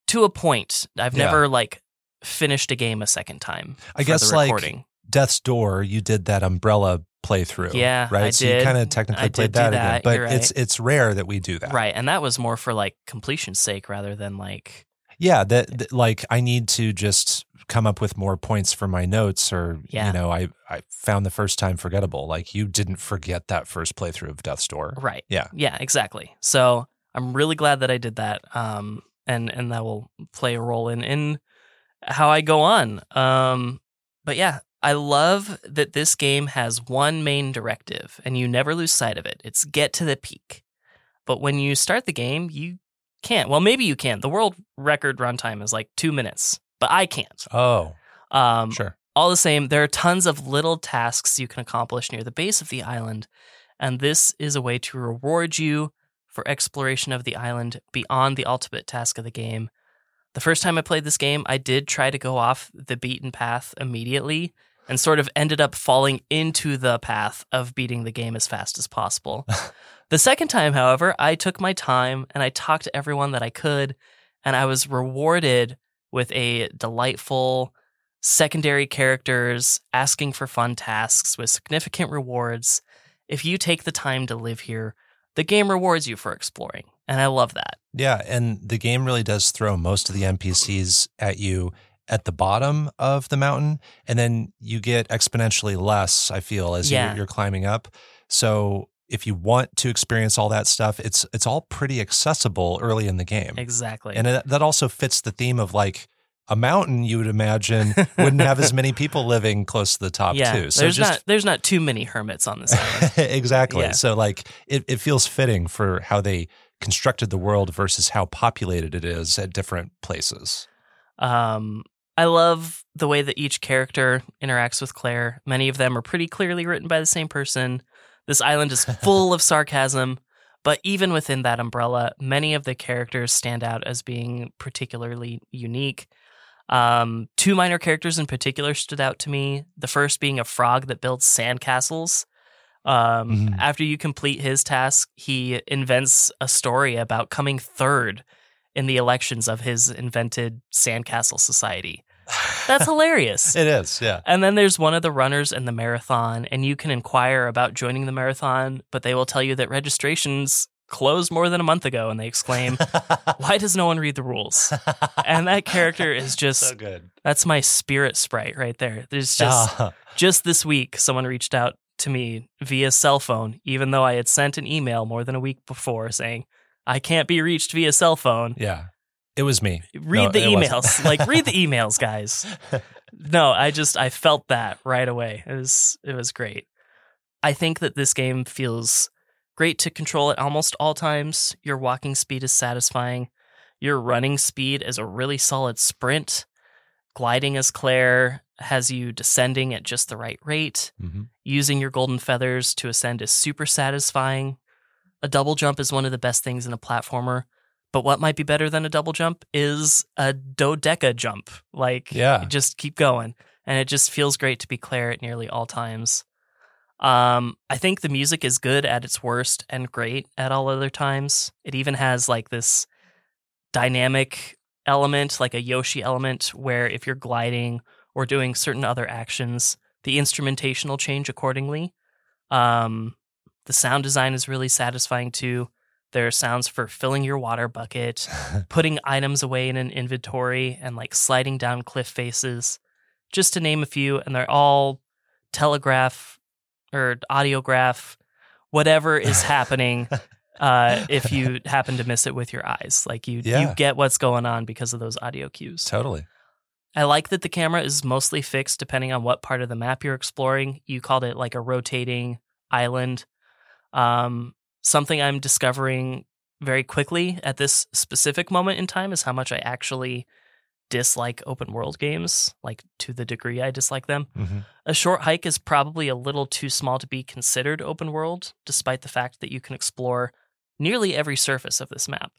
to a point, I've Yeah. never like finished a game a second time. I guess, the like, recording. Death's Door, you did that umbrella playthrough. Yeah, right. I so did. you kind of technically I played do that, again, but you're it's it's rare that we do that. right, and that was more for like completion's sake rather than like Yeah, that, that- like I need to just come up with more points for my notes, or Yeah. you know, I I found the first time forgettable. Like you didn't forget that first playthrough of Death's Door. right. Yeah. Yeah, exactly. So I'm really glad that I did that. Um, and and that will play a role in in how I go on. Um, but yeah, I love that this game has one main directive, and you never lose sight of it. It's get to the peak. But when you start the game, you can't. Well, maybe you can. The world record runtime is like two minutes, but I can't. Oh, Um, sure. all the same, there are tons of little tasks you can accomplish near the base of the island, and this is a way to reward you for exploration of the island beyond the ultimate task of the game. The first time I played this game, I did try to go off the beaten path immediately and sort of ended up falling into the path of beating the game as fast as possible. the second time, however, I took my time and I talked to everyone that I could, and I was rewarded with a delightful secondary characters asking for fun tasks with significant rewards. If you take the time to live here, the game rewards you for exploring. And I love that. Yeah, and the game really does throw most of the NPCs at you at the bottom of the mountain, and then you get exponentially less. I feel as Yeah. you're, you're climbing up. So if you want to experience all that stuff, it's it's all pretty accessible early in the game, Exactly. and it, that also fits the theme of like a mountain you would imagine wouldn't have as many people living close to the top yeah, too. So there's just not there's not too many hermits on this island. exactly. Yeah. So like it, it feels fitting for how they constructed the world versus how populated it is at different places. Um, I love the way that each character interacts with Claire. Many of them are pretty clearly written by the same person. This island is full of sarcasm, but even within that umbrella, many of the characters stand out as being particularly unique. Um, two minor characters in particular stood out to me. The first being a frog that builds sandcastles. Um, Mhm. After you complete his task, he invents a story about coming third in the elections of his invented sandcastle society. That's hilarious. It is, yeah. And then there's one of the runners in the marathon, and you can inquire about joining the marathon, but they will tell you that registrations closed more than a month ago, and they exclaim, Why does no one read the rules? And that character is just so good. that's my spirit sprite right there. There's just Ah, just this week someone reached out to me via cell phone, even though I had sent an email more than a week before saying, I can't be reached via cell phone. yeah. It was me. Read No, the emails. like read the emails, guys. No, I just I felt that right away. It was it was great. I think that this game feels great to control at almost all times. Your walking speed is satisfying. Your running speed is a really solid sprint. Gliding as Claire has you descending at just the right rate. Mhm. Using your golden feathers to ascend is super satisfying. A double jump is one of the best things in a platformer. But what might be better than a double jump is a dodeca jump. Like, Yeah. just keep going. And it just feels great to be Claire at nearly all times. Um, I think the music is good at its worst and great at all other times. It even has like this dynamic element, like a Yoshi element, where if you're gliding or doing certain other actions, the instrumentation will change accordingly. Um, the sound design is really satisfying too. There are sounds for filling your water bucket, putting items away in an inventory, and like sliding down cliff faces, just to name a few. And they're all telegraph or audiograph, whatever is happening. Uh, if you happen to miss it with your eyes, like you, Yeah. you get what's going on because of those audio cues. Totally. I like that the camera is mostly fixed depending on what part of the map you're exploring. You called it like a rotating island. Um, something I'm discovering very quickly at this specific moment in time is how much I actually dislike open world games, like to the degree I dislike them. hmm A short hike is probably a little too small to be considered open world, despite the fact that you can explore nearly every surface of this map.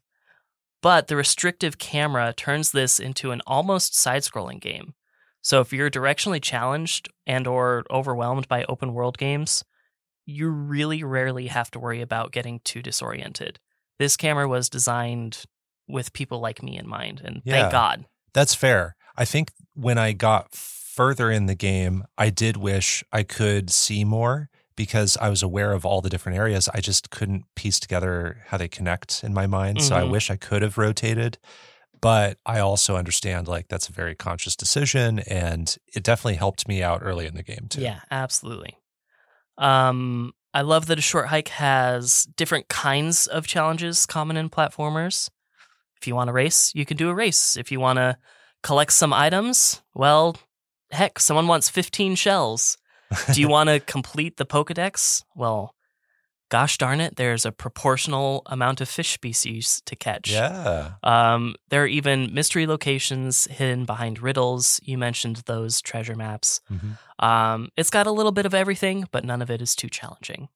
But the restrictive camera turns this into an almost side-scrolling game. So if you're directionally challenged and or overwhelmed by open world games, you really rarely have to worry about getting too disoriented. This camera was designed with people like me in mind, and Yeah. thank God. That's fair. I think when I got further in the game, I did wish I could see more because I was aware of all the different areas. I just couldn't piece together how they connect in my mind. So I Mhm. wish I could have rotated. But I also understand like that's a very conscious decision and it definitely helped me out early in the game too. Yeah, absolutely. Um, I love that a short hike has different kinds of challenges common in platformers. If you want to race, you can do a race. If you want to collect some items, well, heck, someone wants 15 shells. Do you want to complete the Pokedex? Well, gosh darn it, there's a proportional amount of fish species to catch. Yeah. Um, there are even mystery locations hidden behind riddles. You mentioned those treasure maps. Mhm. Um, it's got a little bit of everything, but none of it is too challenging.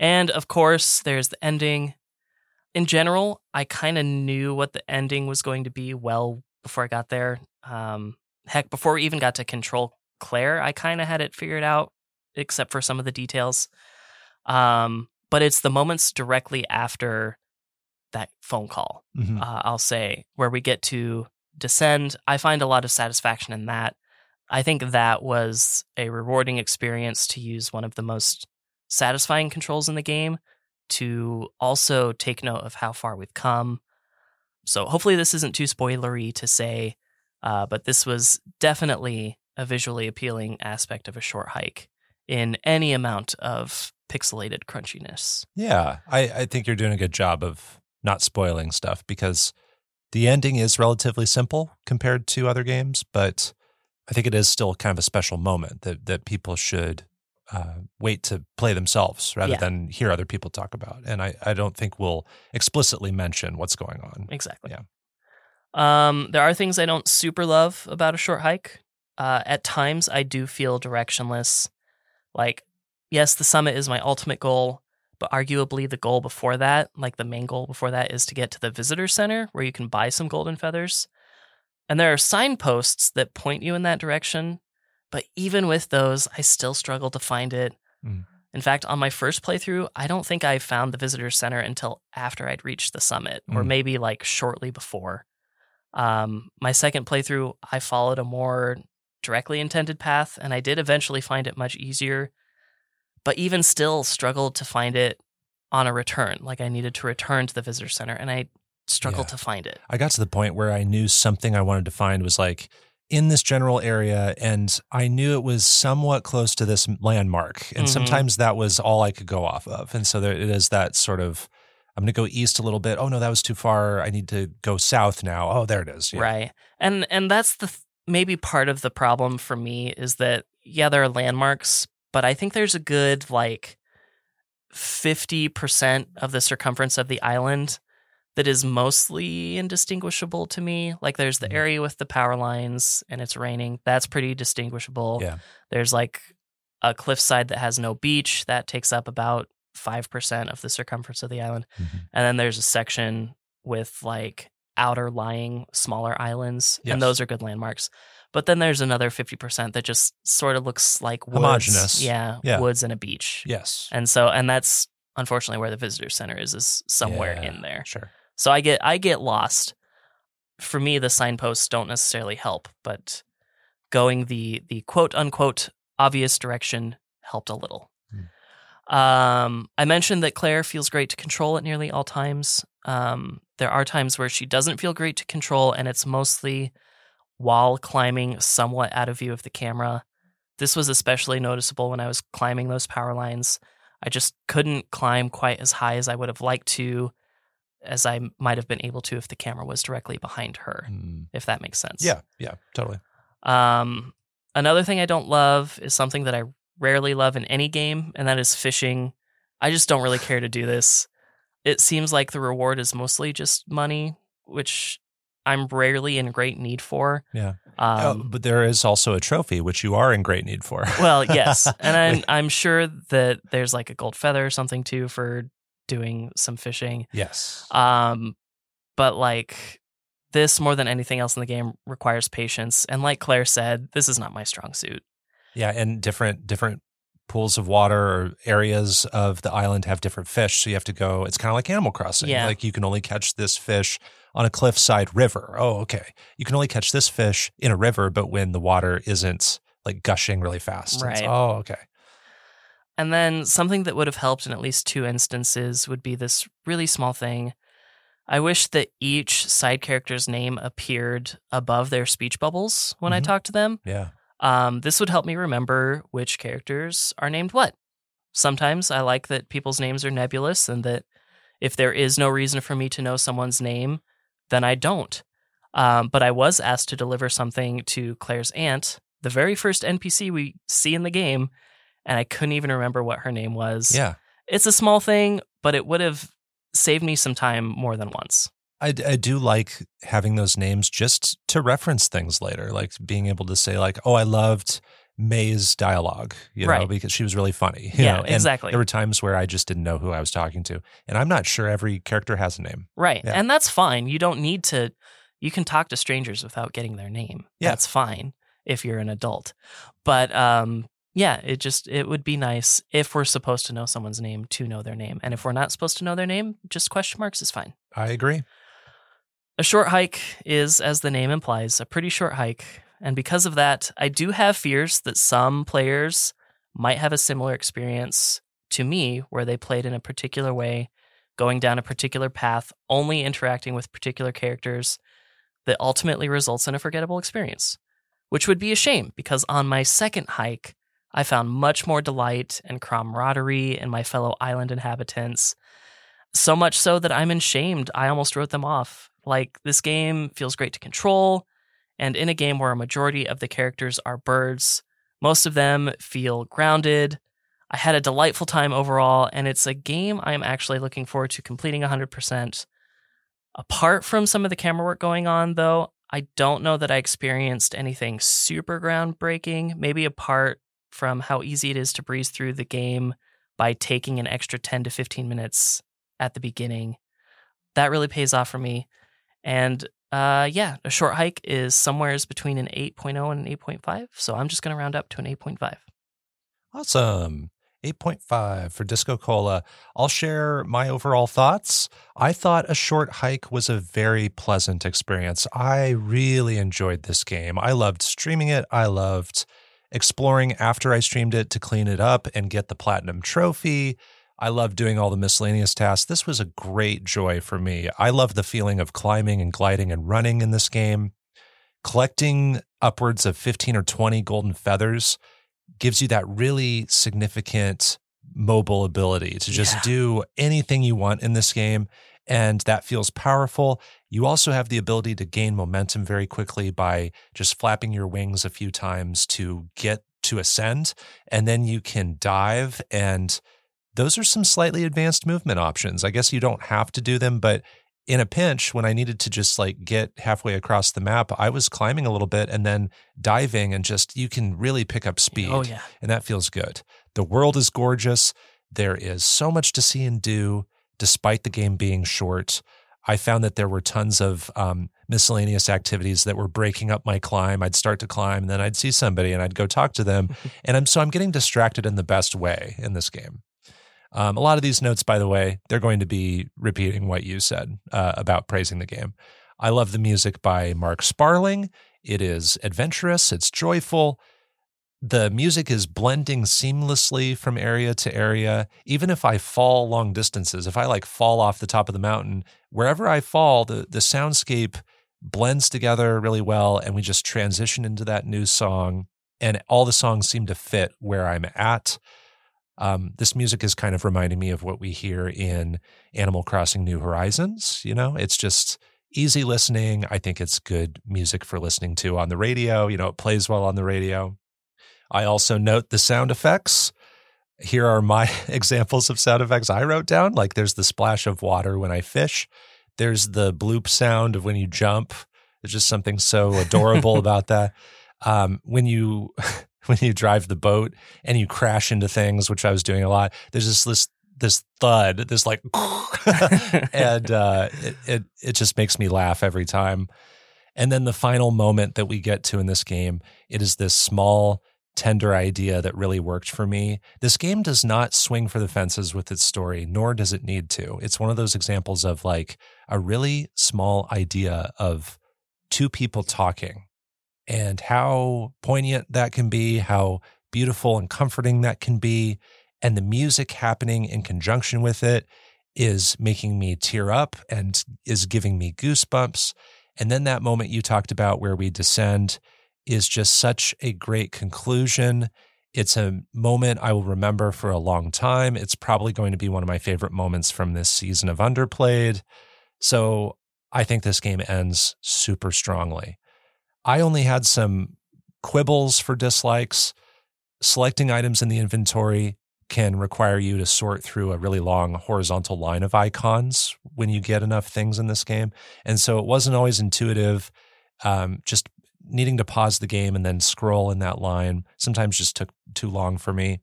And of course, there's the ending. In general, I kind of knew what the ending was going to be well before I got there. Um, heck, before we even got to control Claire, I kind of had it figured out, except for some of the details. Um, but it's the moments directly after that phone call Mhm. uh, I'll say, where we get to descend. I find a lot of satisfaction in that. I think that was a rewarding experience to use one of the most satisfying controls in the game to also take note of how far we've come. So hopefully this isn't too spoilery to say, uh, but this was definitely a visually appealing aspect of a short hike in any amount of pixelated crunchiness. Yeah, I, I think you're doing a good job of not spoiling stuff because The ending is relatively simple compared to other games, but I think it is still kind of a special moment that that people should uh, wait to play themselves rather Yeah. than hear other people talk about. And I, I don't think we'll explicitly mention what's going on. Exactly. Yeah. Um, there are things I don't super love about a short hike. Uh, at times, I do feel directionless. Like, yes, the summit is my ultimate goal, but arguably the goal before that, like the main goal before that, is to get to the visitor center where you can buy some golden feathers. And there are signposts that point you in that direction, but even with those, I still struggle to find it. Mm. In fact, on my first playthrough, I don't think I found the visitor center until after I'd reached the summit, or Mm. maybe like shortly before. Um, my second playthrough, I followed a more directly intended path, and I did eventually find it much easier, but even still struggled to find it on a return. Like I needed to return to the visitor center, and I struggled Yeah. to find it. I got to the point where I knew something I wanted to find was like in this general area, and I knew it was somewhat close to this landmark. And Mhm. sometimes that was all I could go off of. And so there it is that sort of I'm going to go east a little bit. Oh no, that was too far. I need to go south now. Oh, there it is. Yeah. Right. And and that's the th- maybe part of the problem for me is that yeah, there are landmarks, but I think there's a good like 50% of the circumference of the island that is mostly indistinguishable to me. Like there's the Mhm. area with the power lines and it's raining. That's pretty distinguishable. Yeah. There's like a cliffside that has no beach that takes up about 5% of the circumference of the island. Mhm. And then there's a section with like outer lying smaller islands, Yes. and those are good landmarks. But then there's another 50% that just sort of looks like woods. Homogeneous. Yeah, Yeah. woods and a beach. Yes. And so, and that's unfortunately where the visitor center is, is somewhere Yeah, in there. Sure. So I get, I get lost. For me, the signposts don't necessarily help, but going the, the quote unquote obvious direction helped a little. Um, I mentioned that Claire feels great to control at nearly all times. Um, there are times where she doesn't feel great to control, and it's mostly while climbing somewhat out of view of the camera. This was especially noticeable when I was climbing those power lines. I just couldn't climb quite as high as I would have liked to, as I might have been able to if the camera was directly behind her, Mm. if that makes sense. Yeah. Yeah. Totally. Um, another thing I don't love is something that I rarely love in any game, and that is fishing. I just don't really care to do this. It seems like the reward is mostly just money, which I'm rarely in great need for. Yeah. Oh, Um, but there is also a trophy which you are in great need for. well, yes, and I'm I'm sure that there's like a gold feather or something too for doing some fishing. yes. Um, but like this more than anything else in the game requires patience, and like Claire said, this is not my strong suit. Yeah, and different different pools of water or areas of the island have different fish, so you have to go. It's kind of like Animal Crossing. Yeah. Like you can only catch this fish on a cliffside river. Oh, okay. You can only catch this fish in a river, but when the water isn't like gushing really fast. Right. oh, okay. And then something that would have helped in at least two instances would be this really small thing. I wish that each side character's name appeared above their speech bubbles when I Mhm. talk to them. Yeah. Um, this would help me remember which characters are named what. Sometimes I like that people's names are nebulous and that if there is no reason for me to know someone's name, then I don't. Um, but I was asked to deliver something to Claire's aunt, the very first NPC we see in the game, and I couldn't even remember what her name was. Yeah. It's a small thing, but it would have saved me some time more than once. I do like having those names just to reference things later, like being able to say like, "Oh, I loved May's dialogue, you know, Right. because she was really funny. You Yeah, know? Exactly. There were times where I just didn't know who I was talking to, and I'm not sure every character has a name. Right. Yeah. And that's fine. You don't need to, you can talk to strangers without getting their name. Yeah. That's fine if you're an adult. But um, yeah, it just, it would be nice if we're supposed to know someone's name to know their name. And if we're not supposed to know their name, just question marks is fine. I agree. A short hike is, as the name implies, a pretty short hike. And because of that, I do have fears that some players might have a similar experience to me where they played in a particular way, going down a particular path, only interacting with particular characters that ultimately results in a forgettable experience, which would be a shame because on my second hike, I found much more delight and camaraderie in my fellow island inhabitants. so much so that I'm ashamed. I almost wrote them off. Like, this game feels great to control. And in a game where a majority of the characters are birds, most of them feel grounded. I had a delightful time overall, and it's a game I'm actually looking forward to completing 100%. Apart from some of the camera work going on, though, I don't know that I experienced anything super groundbreaking. Maybe apart from how easy it is to breeze through the game by taking an extra 10 to 15 minutes at the beginning. That really pays off for me. And uh, yeah, a short hike is somewheres between an 8.0 and an 8.5. So I'm just going to round up to an 8.5. Awesome. 8.5 for DiscoCola. I'll share my overall thoughts. I thought a short hike was a very pleasant experience. I really enjoyed this game. I loved streaming it. I loved exploring after I streamed it to clean it up and get the platinum trophy. I love doing all the miscellaneous tasks. This was a great joy for me. I love the feeling of climbing and gliding and running in this game. Collecting upwards of 15 or 20 golden feathers gives you that really significant mobile ability to just yeah. do anything you want in this game. And that feels powerful. You also have the ability to gain momentum very quickly by just flapping your wings a few times to get to ascend. And then you can dive. And those are some slightly advanced movement options. I guess you don't have to do them, but in a pinch when I needed to just like get halfway across the map, I was climbing a little bit and then diving and just you can really pick up speed. Oh yeah. And that feels good. The world is gorgeous. There is so much to see and do despite the game being short. I found that there were tons of um, miscellaneous activities that were breaking up my climb. I'd start to climb and then I'd see somebody and I'd go talk to them. and I'm so I'm getting distracted in the best way in this game. Um, a lot of these notes, by the way, they're going to be repeating what you said uh, about praising the game. I love the music by Mark Sparling. It is adventurous, it's joyful. The music is blending seamlessly from area to area. Even if I fall long distances, if I like fall off the top of the mountain, wherever I fall, the, the soundscape blends together really well. And we just transition into that new song. And all the songs seem to fit where I'm at. Um, this music is kind of reminding me of what we hear in Animal Crossing New Horizons. You know, it's just easy listening. I think it's good music for listening to on the radio. You know, it plays well on the radio. I also note the sound effects. Here are my examples of sound effects I wrote down. Like there's the splash of water when I fish, there's the bloop sound of when you jump. There's just something so adorable about that. Um, when you when you drive the boat and you crash into things, which I was doing a lot. There's this this this thud, this like, and uh, it, it it just makes me laugh every time. And then the final moment that we get to in this game, it is this small, tender idea that really worked for me. This game does not swing for the fences with its story, nor does it need to. It's one of those examples of like a really small idea of two people talking and how poignant that can be, how beautiful and comforting that can be. And the music happening in conjunction with it is making me tear up and is giving me goosebumps. And then that moment you talked about where we descend is just such a great conclusion. It's a moment I will remember for a long time. It's probably going to be one of my favorite moments from this season of Underplayed. So I think this game ends super strongly. I only had some quibbles for dislikes. Selecting items in the inventory can require you to sort through a really long horizontal line of icons when you get enough things in this game. And so it wasn't always intuitive. Um, just needing to pause the game and then scroll in that line sometimes just took too long for me.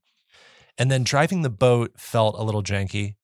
And then driving the boat felt a little janky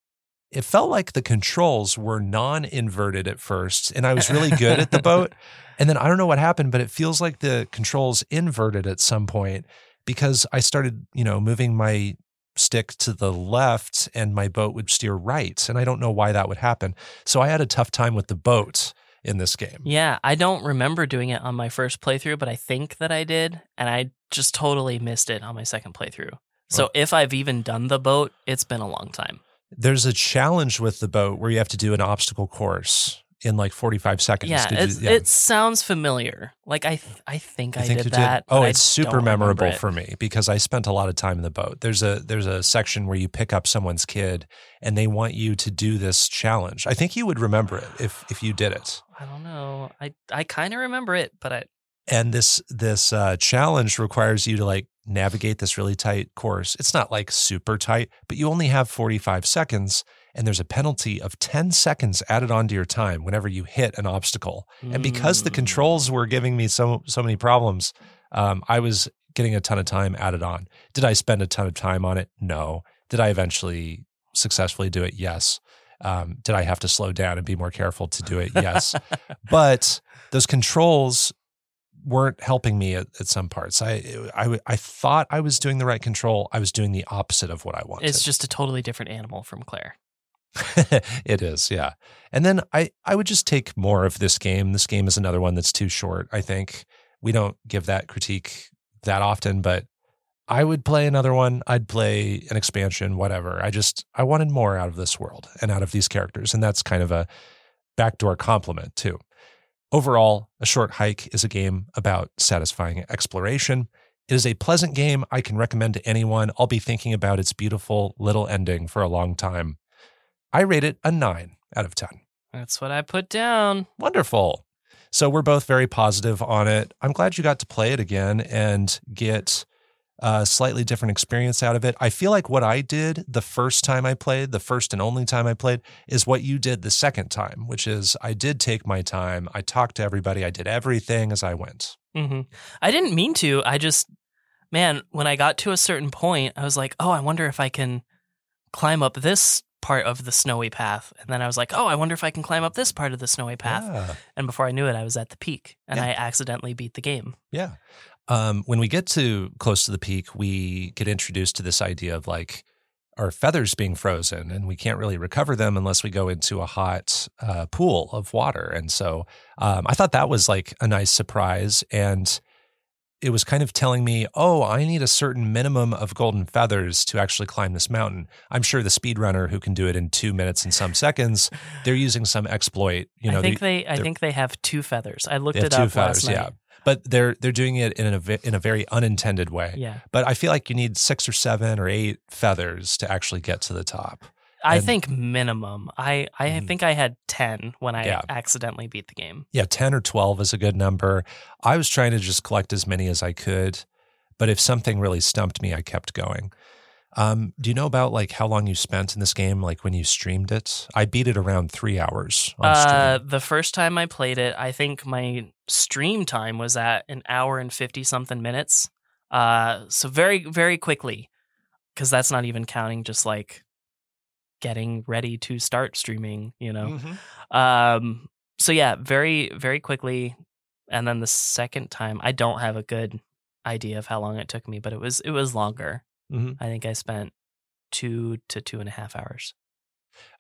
it felt like the controls were non inverted at first, and I was really good at the boat. And then I don't know what happened, but it feels like the controls inverted at some point because I started, you know, moving my stick to the left and my boat would steer right. And I don't know why that would happen. So I had a tough time with the boat in this game. Yeah, I don't remember doing it on my first playthrough, but I think that I did. And I just totally missed it on my second playthrough. So well, if I've even done the boat, it's been a long time. There's a challenge with the boat where you have to do an obstacle course. In like 45 seconds. Yeah, you- it's, it sounds familiar. Like I, th- I think I, I think did you that. did. Oh, but I it's super memorable it. for me because I spent a lot of time in the boat. There's a there's a section where you pick up someone's kid and they want you to do this challenge. I think you would remember it if if you did it. I don't know. I, I kind of remember it, but I, And this this uh, challenge requires you to like navigate this really tight course. It's not like super tight, but you only have 45 seconds and there's a penalty of 10 seconds added onto your time whenever you hit an obstacle. And because the Mm. controls were giving me so so many problems, um, I was getting a ton of time added on. Did I spend a ton of time on it? No. Did I eventually successfully do it? Yes. Um, did I have to slow down and be more careful to do it? Yes. but those controls weren't helping me at, at some parts. I, I I thought I was doing the right control. I was doing the opposite of what I wanted. it's just a totally different animal from Claire. it is, yeah. And then I I would just take more of this game. This game is another one that's too short. I think we don't give that critique that often, but I would play another one. I'd play an expansion, whatever. I just I wanted more out of this world and out of these characters, and that's kind of a backdoor compliment too. Overall, A Short Hike is a game about satisfying exploration. It is a pleasant game I can recommend to anyone. I'll be thinking about its beautiful little ending for a long time. I rate it a 9 out of 10. That's what I put down. Wonderful. So we're both very positive on it. I'm glad you got to play it again and get a slightly different experience out of it. I feel like what I did the first time I played, the first and only time I played, is what you did the second time, which is I did take my time. I talked to everybody. I did everything as I went. hmm I didn't mean to. I just, man, when I got to a certain point, I was like, oh, I wonder if I can climb up this part of the snowy path. And then I was like, oh, I wonder if I can climb up this part of the snowy path. Yeah. And before I knew it, I was at the peak and Yeah. I accidentally beat the game. Yeah. Um, when we get to close to the peak, we get introduced to this idea of like our feathers being frozen, and we can't really recover them unless we go into a hot uh, pool of water. And so um, I thought that was like a nice surprise. And it was kind of telling me, oh, I need a certain minimum of golden feathers to actually climb this mountain. I'm sure the speedrunner who can do it in two minutes and some seconds, they're using some exploit. You know, I think they- they, I think they have two feathers. I looked it two up feathers, last night. yeah. But they're they're doing it in a in a very unintended way. Yeah. But I feel like you need six or seven or eight feathers to actually get to the top. I And- think minimum. I, I Mhm. think I had 10 when I Yeah. accidentally beat the game. Yeah, 10 or 12 is a good number. I was trying to just collect as many as I could, but if something really stumped me, I kept going. Um, do you know about like how long you spent in this game, like when you streamed it? I beat it around three hours on Uh, the first time I played it, I think my stream time was at an hour and 50 something minutes. Uh, so very, very quickly, because that's not even counting just like getting ready to start streaming, you know? Mhm. Um, so yeah, very, very quickly. And then the second time, I don't have a good idea of how long it took me, but it was, it was longer. Mhm. I think I spent two to two and a half hours.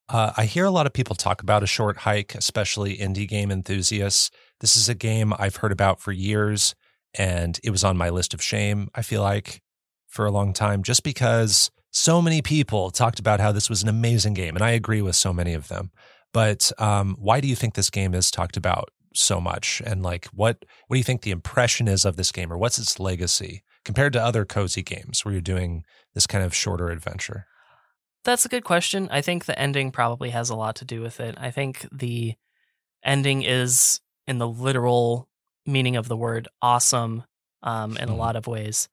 Uh, I hear a lot of people talk about a short hike, especially indie game enthusiasts. This is a game I've heard about for years, and it was on my list of shame, I feel like, for a long time, just because so many people talked about how this was an amazing game. And I agree with so many of them. But um, why do you think this game is talked about so much? And like, what, what do you think the impression is of this game, or what's its legacy compared to other cozy games where you're doing this kind of shorter adventure? That's a good question. I think the ending probably has a lot to do with it. I think the ending is, in the literal meaning of the word, awesome um, in a Mhm. lot of ways.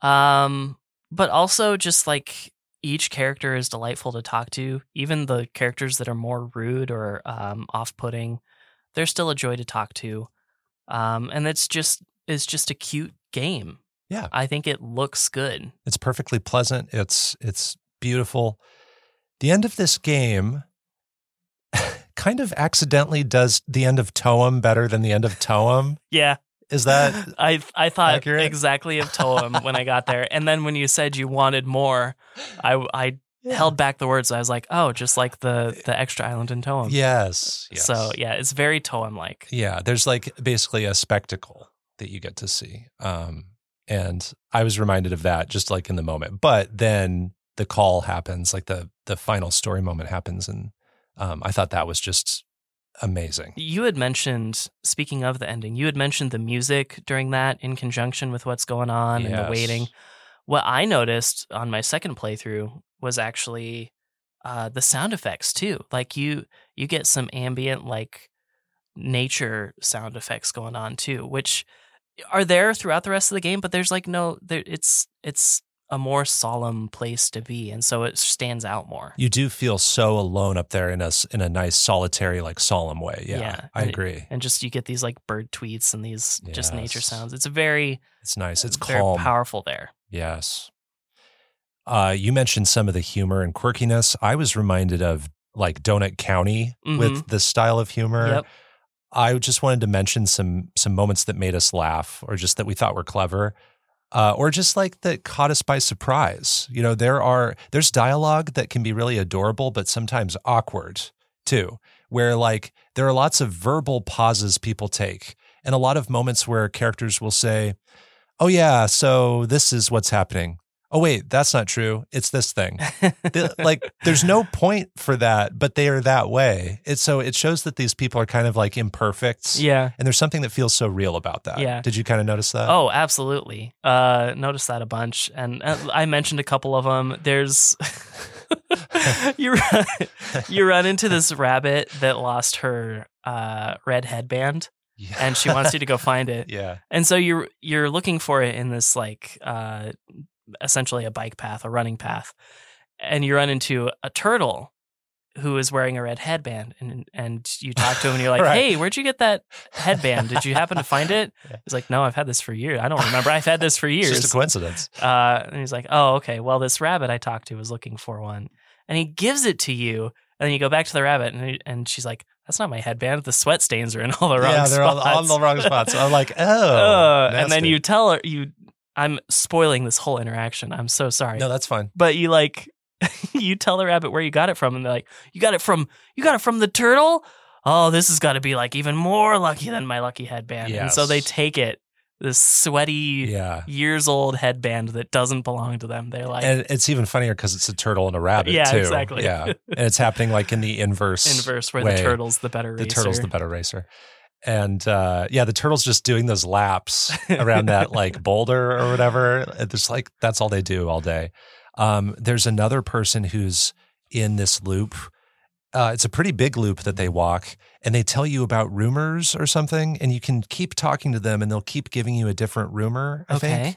Um, but also, just like each character is delightful to talk to, even the characters that are more rude or um, off putting, they're still a joy to talk to. Um, and it's just it's just a cute game. Yeah. I think it looks good. It's perfectly pleasant. It's it's beautiful. The end of this game kind of accidentally does the end of Toem better than the end of Toem. Yeah. Is that I I thought accurate? exactly of Toem when I got there, and then when you said you wanted more, I I held back the words. I was like, oh, just like the the extra island in Toem. Yes, yes. So yeah, it's very Toem like. yeah, there's like basically a spectacle that you get to see. Um and I was reminded of that just like in the moment. But then the call happens, like the the final story moment happens and um I thought that was just amazing. You had mentioned, speaking of the ending, you had mentioned the music during that in conjunction with what's going on and the waiting. What I noticed on my second playthrough was actually uh, the sound effects too. Like you, you get some ambient like nature sound effects going on too, which are there throughout the rest of the game. But there's like no, there, it's it's a more solemn place to be, and so it stands out more. You do feel so alone up there in a in a nice solitary like solemn way. Yeah, Yeah, I and it- agree. and just you get these like bird tweets and these just nature sounds. It's very It's nice. It's very calm. powerful there. Yes. Uh, you mentioned some of the humor and quirkiness. I was reminded of like Donut County with the style of humor. Mm-hmm. Yep. I just wanted to mention some some moments that made us laugh, or just that we thought were clever, uh, or just like that caught us by surprise. You know, there are there's dialogue that can be really adorable, but sometimes awkward too. Where like there are lots of verbal pauses people take, and a lot of moments where characters will say, "Oh yeah, so this is what's happening." Oh wait, that's not true. It's this thing the- like there's no point for that but they are that way it's so it shows that these people are kind of like imperfect yeah. and there's something that feels so real about that Yeah. did you kind of notice that Oh, absolutely. Uh, noticed that a bunch, and uh, I mentioned a couple of them. There's you run, you run into this rabbit that lost her uh, red headband, yeah. and she wants you to go find it. yeah And so you're you're looking for it in this like uh, essentially a bike path, a running path, and you run into a turtle who is wearing a red headband, and and you talk to him, and you're like, Right. "Hey, where'd you get that headband? Did you happen to find it?" Yeah. He's like, "No, I've had this for years. I don't remember. I've had this for it's years." just a coincidence Uh, and he's like, "Oh, okay. Well, this rabbit I talked to was looking for one, and he gives it to you, and then you go back to the rabbit, and he, and she's like." That's not my headband. The sweat stains are in all the wrong yeah they're all spots. on the wrong spots i'm like oh Uh, and then you tell her you I'm spoiling this whole interaction. I'm so sorry. no that's fine but you like you tell the rabbit where you got it from and they're like, "You got it from you got it from the turtle?" Oh, this has got to be like even more lucky than my lucky headband. And so they take it this sweaty yeah years old headband that doesn't belong to them. They're like and it's even funnier because it's a turtle and a rabbit Yeah, too exactly. yeah and it's happening like in the inverse inverse where way. the turtle's the better the racer. turtle's the better racer and uh yeah the turtle's just doing those laps around that like boulder or whatever. It's like that's all they do all day. Um there's another person who's in this loop. Uh, it's a pretty big loop that they walk and they tell you about rumors or something and you can keep talking to them and they'll keep giving you a different rumor i Okay. think.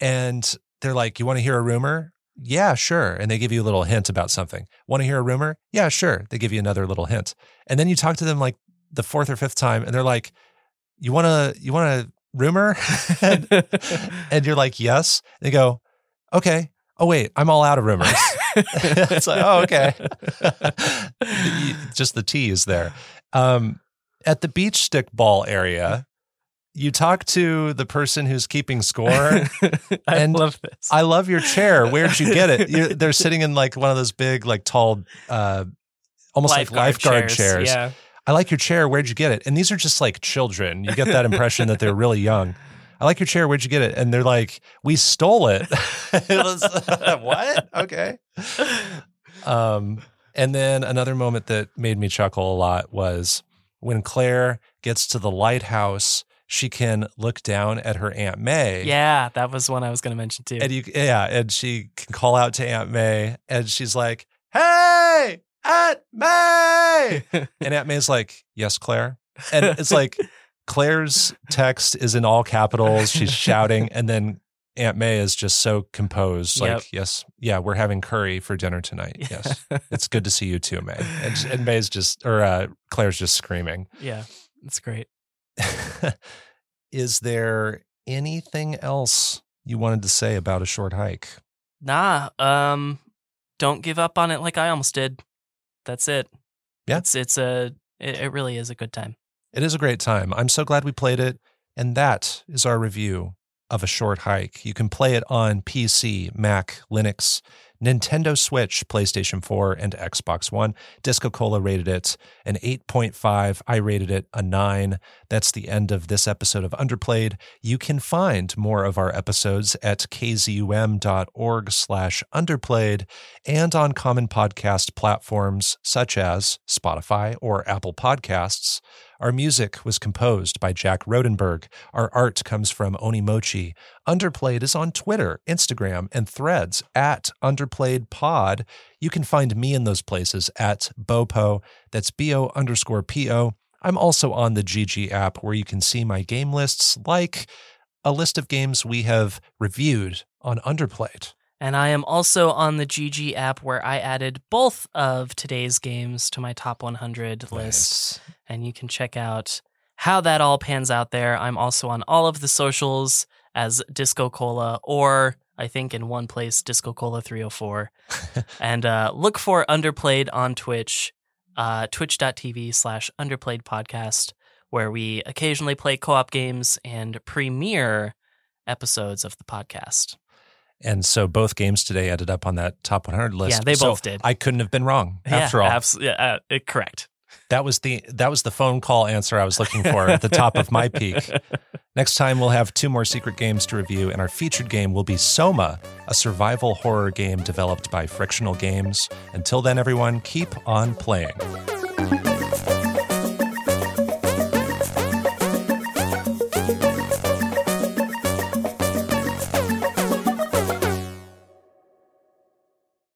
And they're like you want to hear a rumor? Yeah sure. And they give you a little hint about something. Want to hear a rumor? Yeah sure. They give you another little hint. And then you talk to them like the fourth or fifth time and they're like you want to you want a rumor and, and you're like yes they go okay oh wait i'm all out of rumors it's like oh okay just the tea is there um at the beach stick ball area you talk to the person who's keeping score I And love this. I love your chair. Where'd you get it? you they're sitting in like one of those big, like tall, uh, almost like lifeguard chairs. Yeah. I like your chair. Where'd you get it? And these are just like children. You get that impression that they're really young. I like your chair. Where'd you get it? And they're like, we stole it. it was, what? Okay. Um, and then another moment that made me chuckle a lot was when Claire gets to the lighthouse, she can look down at her Aunt May. Yeah, that was one I was going to mention too. And you, yeah, and she can call out to Aunt May, and she's like, "Hey, Aunt May!" and Aunt May's like, "Yes, Claire." And it's like Claire's text is in all capitals. She's shouting, and then Aunt May is just so composed, like, Yep. "Yes, yeah, we're having curry for dinner tonight. Yes, it's good to see you too, May." And, and May's just, or uh, Claire's just screaming. yeah, it's great. is there anything else you wanted to say about a short hike? Nah, um, don't give up on it like I almost did. That's it. Yeah. it's it's a it, it really is a good time. It is a great time. I'm so glad we played it. And that is our review of a short hike. You can play it on PC, Mac, Linux, Nintendo Switch, PlayStation 4, and Xbox One. DiscoCola rated it an 8.5. I rated it a 9. That's the end of this episode of Underplayed. You can find more of our episodes at kzum.org slash underplayed and on common podcast platforms such as Spotify or Apple Podcasts. Our music was composed by Jack Rodenberg. Our art comes from Onimochi. Underplayed is on Twitter, Instagram, and threads at Underplayed Pod. You can find me in those places at Bopo. That's B O underscore P O. I'm also on the GG app where you can see my game lists, like a list of games we have reviewed on Underplayed. And I am also on the GG app where I added both of today's games to my top 100 list. And you can check out how that all pans out there. I'm also on all of the socials as DiscoCola, or I think in one place, DiscoCola 304. and uh, look for Underplayed on Twitch, uh, twitch.tv slash underplayed podcast, where we occasionally play co op games and premiere episodes of the podcast. And so both games today ended up on that top 100 list. Yeah, they So both did. I couldn't have been wrong after all. Absolutely. Yeah, uh, correct. That was the that was the phone call answer I was looking for at the top of my peak. Next time we'll have two more secret games to review, and our featured game will be Soma, a survival horror game developed by Frictional Games. Until then, everyone, keep on playing.